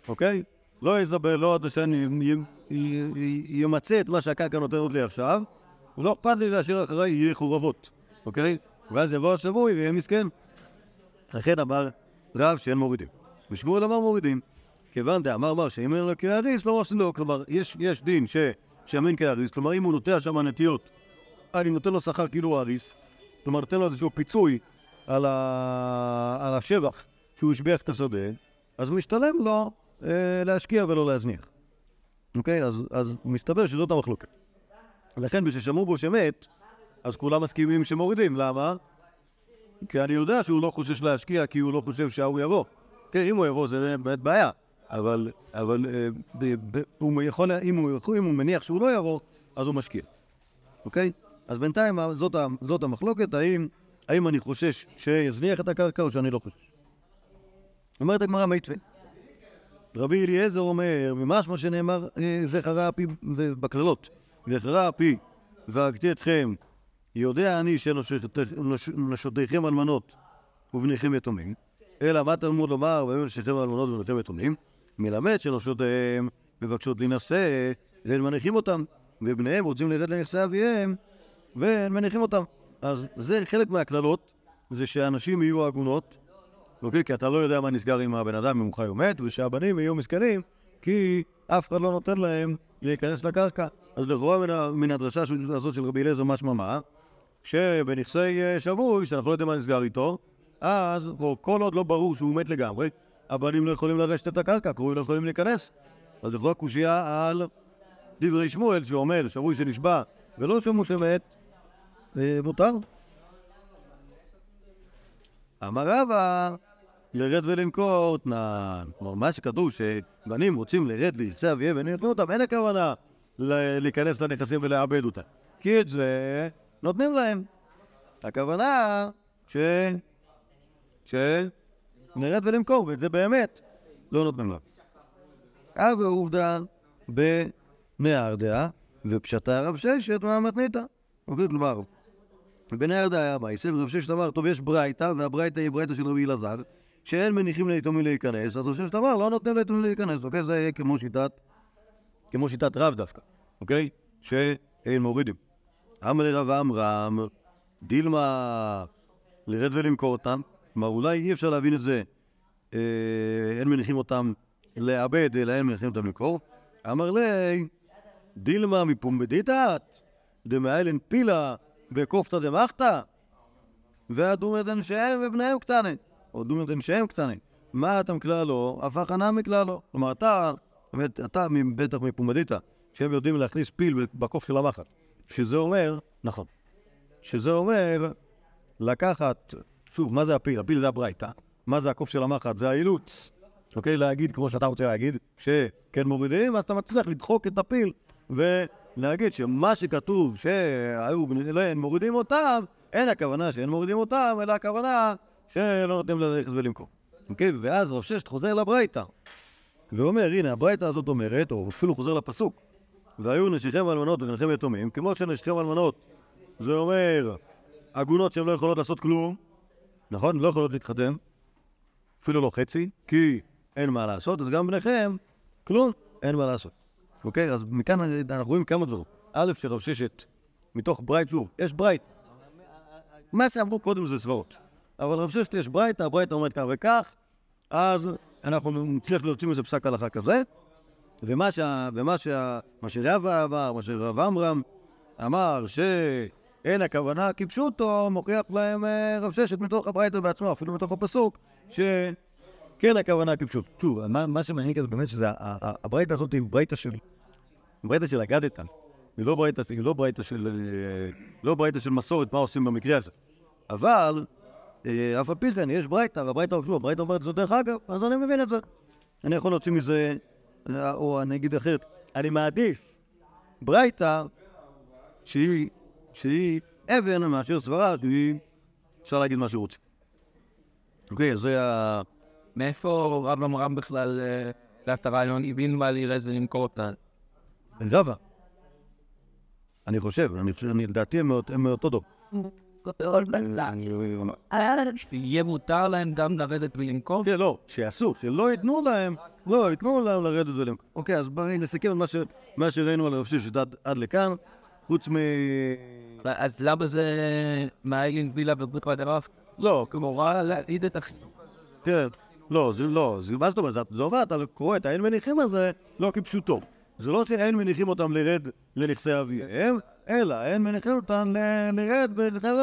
אוקיי? לא יזבל, לא עד שאני ימצה את מה שהקרקע נותנת לי עכשיו, ולא אכפת לי להשאיר אחריי יהיה חורבות, אוקיי? ואז יבוא השבוי ויהיה מסכן. לכן אמר רב שאין מורידים. ושמואל אמר מורידים. כיוון דאמר מר שאם אין לו כאריס לא מפסיד לו. כלומר, יש, יש דין ש- שאמין כאריס, כלומר אם הוא נוטע שם נטיות, אני נותן לו שכר כאילו אריס, כלומר נותן לו איזשהו פיצוי על, ה... על השבח שהוא השביח את השדה, אז משתלם לו אה, להשקיע ולא להזניח. אוקיי? אז, אז מסתבר שזאת המחלוקת. לכן, כששמעו בו שמת, אז כולם מסכימים שמורידים. למה? כי אני יודע שהוא לא חושש להשקיע, כי הוא לא חושב שההוא יבוא. כן, אם הוא יבוא זה באמת בעיה, אבל, אבל אה, ב, ב, הוא יכול, אם, הוא, אם הוא מניח שהוא לא יבוא, אז הוא משקיע. אוקיי? אז בינתיים זאת, זאת המחלוקת, האם, האם אני חושש שיזניח את הקרקע או שאני לא חושש. אומרת הגמרא מיתווה. רבי אליעזר אומר, ממשמע שנאמר אה, זכרה אפי בקללות, זכרה אפי והגתי אתכם, יודע אני שנשותיכם אלמנות ובניכם יתומים, אלא מה תלמוד לומר נשיכם אלמנות ובניכם יתומים? מלמד שנשותיהם מבקשות להינשא, והם מניחים אותם, ובניהם רוצים לרד לנכסי אביהם, והם מניחים אותם. אז זה חלק מהקללות, זה שאנשים יהיו עגונות, אוקיי? כי אתה לא יודע מה נסגר עם הבן אדם, אם הוא חי או מת, ושהבנים יהיו מסכנים, כי אף אחד לא נותן להם להיכנס לקרקע. אז לכאורה מן, מן הדרשה הזאת של רבי אליעזר משמע מה? שבנכסי אה, שבוי, שאנחנו לא יודעים מה נסגר איתו, אז, או כל עוד לא ברור שהוא מת לגמרי, הבנים לא יכולים לרשת את הקרקע, קרובים לא יכולים להיכנס. אז לכאורה קושייה על דברי שמואל, שאומר, שבוי שנשבע ולא שמעו שמת, אה, מותר. אמר רבא, לרד ולמכור תנן. כלומר, מה שכתוב שבנים רוצים לרד לנכסי אביהם ונכנסו אותם, אין הכוונה להיכנס לנכסים ולעבד אותם. כי את זה נותנים להם. הכוונה ש... ש... נרד ולמכור, ואת זה באמת לא נותנים להם. אב ועובדה בנהר דעה, ופשטה רב ששת מהמתניתא. כלומר, בנהר דעה היה מייסר, ורב ששת אמר, טוב, יש ברייתא, והברייתא היא ברייתא של רבי אלעזר, שאין מניחים ליתומים להיכנס, אז רב ששת אמר, לא נותנים ליתומים להיכנס, אוקיי? זה יהיה כמו שיטת, כמו שיטת רב דווקא, אוקיי? שאין מורידים. אמר לרב עמרם, דילמה לרד ולמכור אותם, כלומר, אולי אי אפשר להבין את זה, אה, אין מניחים אותם לאבד אלא אין מלחמת המקור, אמר לי, דילמה מפומבדיתת, דמאלן פילה בכופתא דמחתא, והדומר דנשיהם ובניהם קטני, או דומר דנשיהם קטני. מה אתה מכללו, הפך הנמי מכללו. כלומר, אתה, אתה בטח מפומבדיתא, שהם יודעים להכניס פיל בקוף של המחט. שזה אומר, נכון, שזה אומר לקחת, שוב, מה זה הפיל? הפיל זה הברייתא. מה זה הקוף של המחט? זה האילוץ. אוקיי? להגיד, כמו שאתה רוצה להגיד, שכן מורידים, אז אתה מצליח לדחוק את הפיל ולהגיד שמה שכתוב שהיו מורידים אותם, אין הכוונה שאין מורידים אותם, אלא הכוונה שלא נותנים ללכת ולמכור. אוקיי? ואז רב ששת חוזר לברייתא, ואומר, הנה, הברייתא הזאת אומרת, או אפילו חוזר לפסוק, והיו נשיכם אלמנות ובניכם יתומים, כמו שנשיכם אלמנות, זה אומר עגונות שהן לא יכולות לעשות כלום, נכון? לא יכולות להתחתן, אפילו לא חצי, כי אין מה לעשות, אז גם בניכם, כלום, אין מה לעשות. אוקיי? אז מכאן אנחנו רואים כמה דברים. א', שרב ששת, מתוך ברייתא, שוב, יש ברייתא. מה שאמרו קודם זה סברות. אבל רב ששת יש ברייתא, הברייתא אומרת כך וכך, אז אנחנו נצליח להוציא מזה פסק הלכה כזה, ומה, ומה שה, מה שרב אמר, מה שרב עמרם אמר, שאין הכוונה כפשוטו, מוכיח להם אה, רב ששת מתוך הברייתא בעצמו, אפילו מתוך הפסוק, שכן הכוונה כפשוט. שוב, מה, מה שמעניין כזה באמת שזה, הברייתא הזאת היא ברייתא של, ברייתא של אגדתן. היא לא ברייתא, לא של, אה, לא ברייתא של מסורת, מה עושים במקרה הזה. אבל, אה, אף על פי כן, יש ברייתא, והברייתא, שוב, הברייתא אומרת זאת דרך אגב, אז אני מבין את זה. אני יכול להוציא מזה, או אני אגיד אחרת, אני מעדיף ברייתא שהיא, שהיא אבן מאשר סברה שהיא, אפשר להגיד מה שרוצים. אוקיי, זה ה... מאיפה רב אמרם בכלל אה, דף את הרעיון, הבין מה לירד ולמכור אותה? רבה. אני חושב, אני חושב, אני- לדעתי הם מאות- הם מאותו דור. יהיה מותר להם גם לרדת ולמכור? כן, לא, שיעשו, שלא ייתנו להם, לא ייתנו להם לרדת ולמכור. אוקיי, אז בואי נסכם את מה שראינו על הרב ששת עד- עד לכאן, חוץ מ... אז למה זה מאיילין וילה בברית והדרף? לא, כמורה להעיד את החינוך. תראה, לא, זה לא, זה, מה זאת אומרת? זה- אומר, אתה קורא את האין מניחים הזה לא כפשוטו. זה לא שאין מניחים אותם לרד לנכסי אביהם, אלא אין מניחים אותם לרד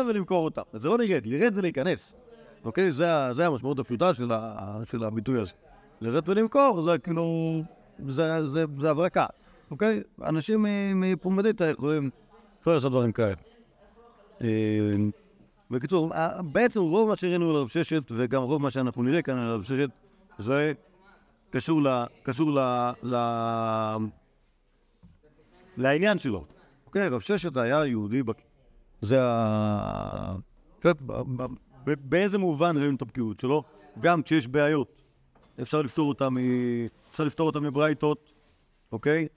ולמכור אותם. זה לא לרד, לרד זה להיכנס. אוקיי? זה, המשמעות הפשוטה של, הביטוי הזה. לרד ולמכור זה כאילו, זה הברקה. אוקיי? אנשים מ- מפומדיתא יכולים, יכולים לעשות דברים כאלה. אה, בקיצור, בעצם רוב מה שראינו על הרב ששת, וגם רוב מה שאנחנו נראה כאן על הרב ששת, זה קשור ל... קשור ל... ל... לעניין שלו. אוקיי, רב ששת היה יהודי, בק... זה ה... באיזה מובן ראינו את הבקיאות שלו? גם כשיש בעיות, אפשר לפתור אותם מברייתות, אוקיי?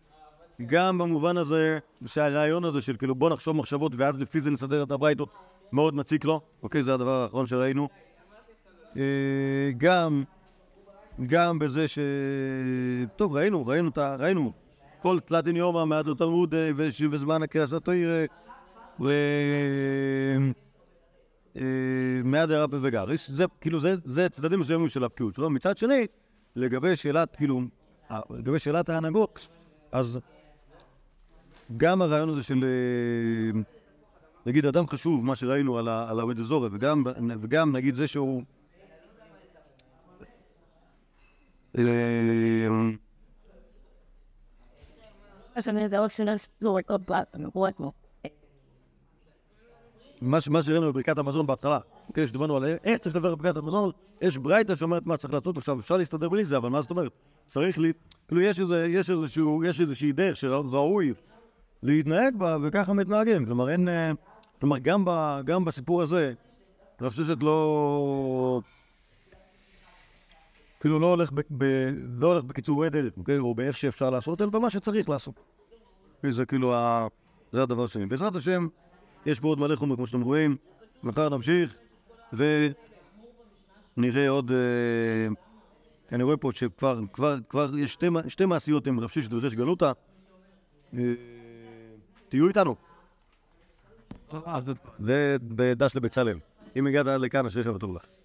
גם במובן הזה, שהרעיון הזה של כאילו בוא נחשוב מחשבות ואז לפי זה נסדר את הברייתות, מאוד מציק לו, אוקיי? זה הדבר האחרון שראינו. אה, גם, גם בזה ש... טוב, ראינו, ראינו, את ה- ראינו כל תלתין יומא מהדר תלמוד אה, וש- בזמן הקריאסת תוירא ו... אה, מהדר רבי וגריס, זה כאילו, זה, זה צדדים מסוימים של הבקיאות שלו. מצד שני, לגבי שאלת, כאילו, לגבי שאלת ההנהגות, אז גם הרעיון הזה של, אה, נגיד, אדם חשוב, מה שראינו על, על העובד אזורי, וגם, וגם, נגיד, זה שהוא... אה, מה, שראינו בברכת המזון בהתחלה, אוקיי, שדיברנו על איך צריך לדבר בברכת המזון, יש ברייתא שאומרת מה צריך לעשות עכשיו, אפשר להסתדר בלי זה, אבל מה זאת אומרת? צריך לי, כאילו יש איזושהי דרך שראוי להתנהג בה, וככה מתנהגים, כלומר אין, אה, כלומר גם, ב, גם בסיפור הזה, רב ששת לא, כאילו לא הולך, ב, ב, לא הולך בקיצורי דרך, אוקיי, או באיך שאפשר לעשות, אלא במה שצריך לעשות. אוקיי, זה כאילו, ה, זה הדבר השני. בעזרת השם, יש פה עוד מלא חומר, כמו שאתם רואים. מחר נמשיך, ונראה עוד... אה, אני רואה פה שכבר כבר, כבר יש שתי, שתי מעשיות עם רב ששת ורש גלותא. אה, תהיו איתנו, אז זה בדש לבצלאל. אם הגעת עד לכאן, אשריך וטוב לך.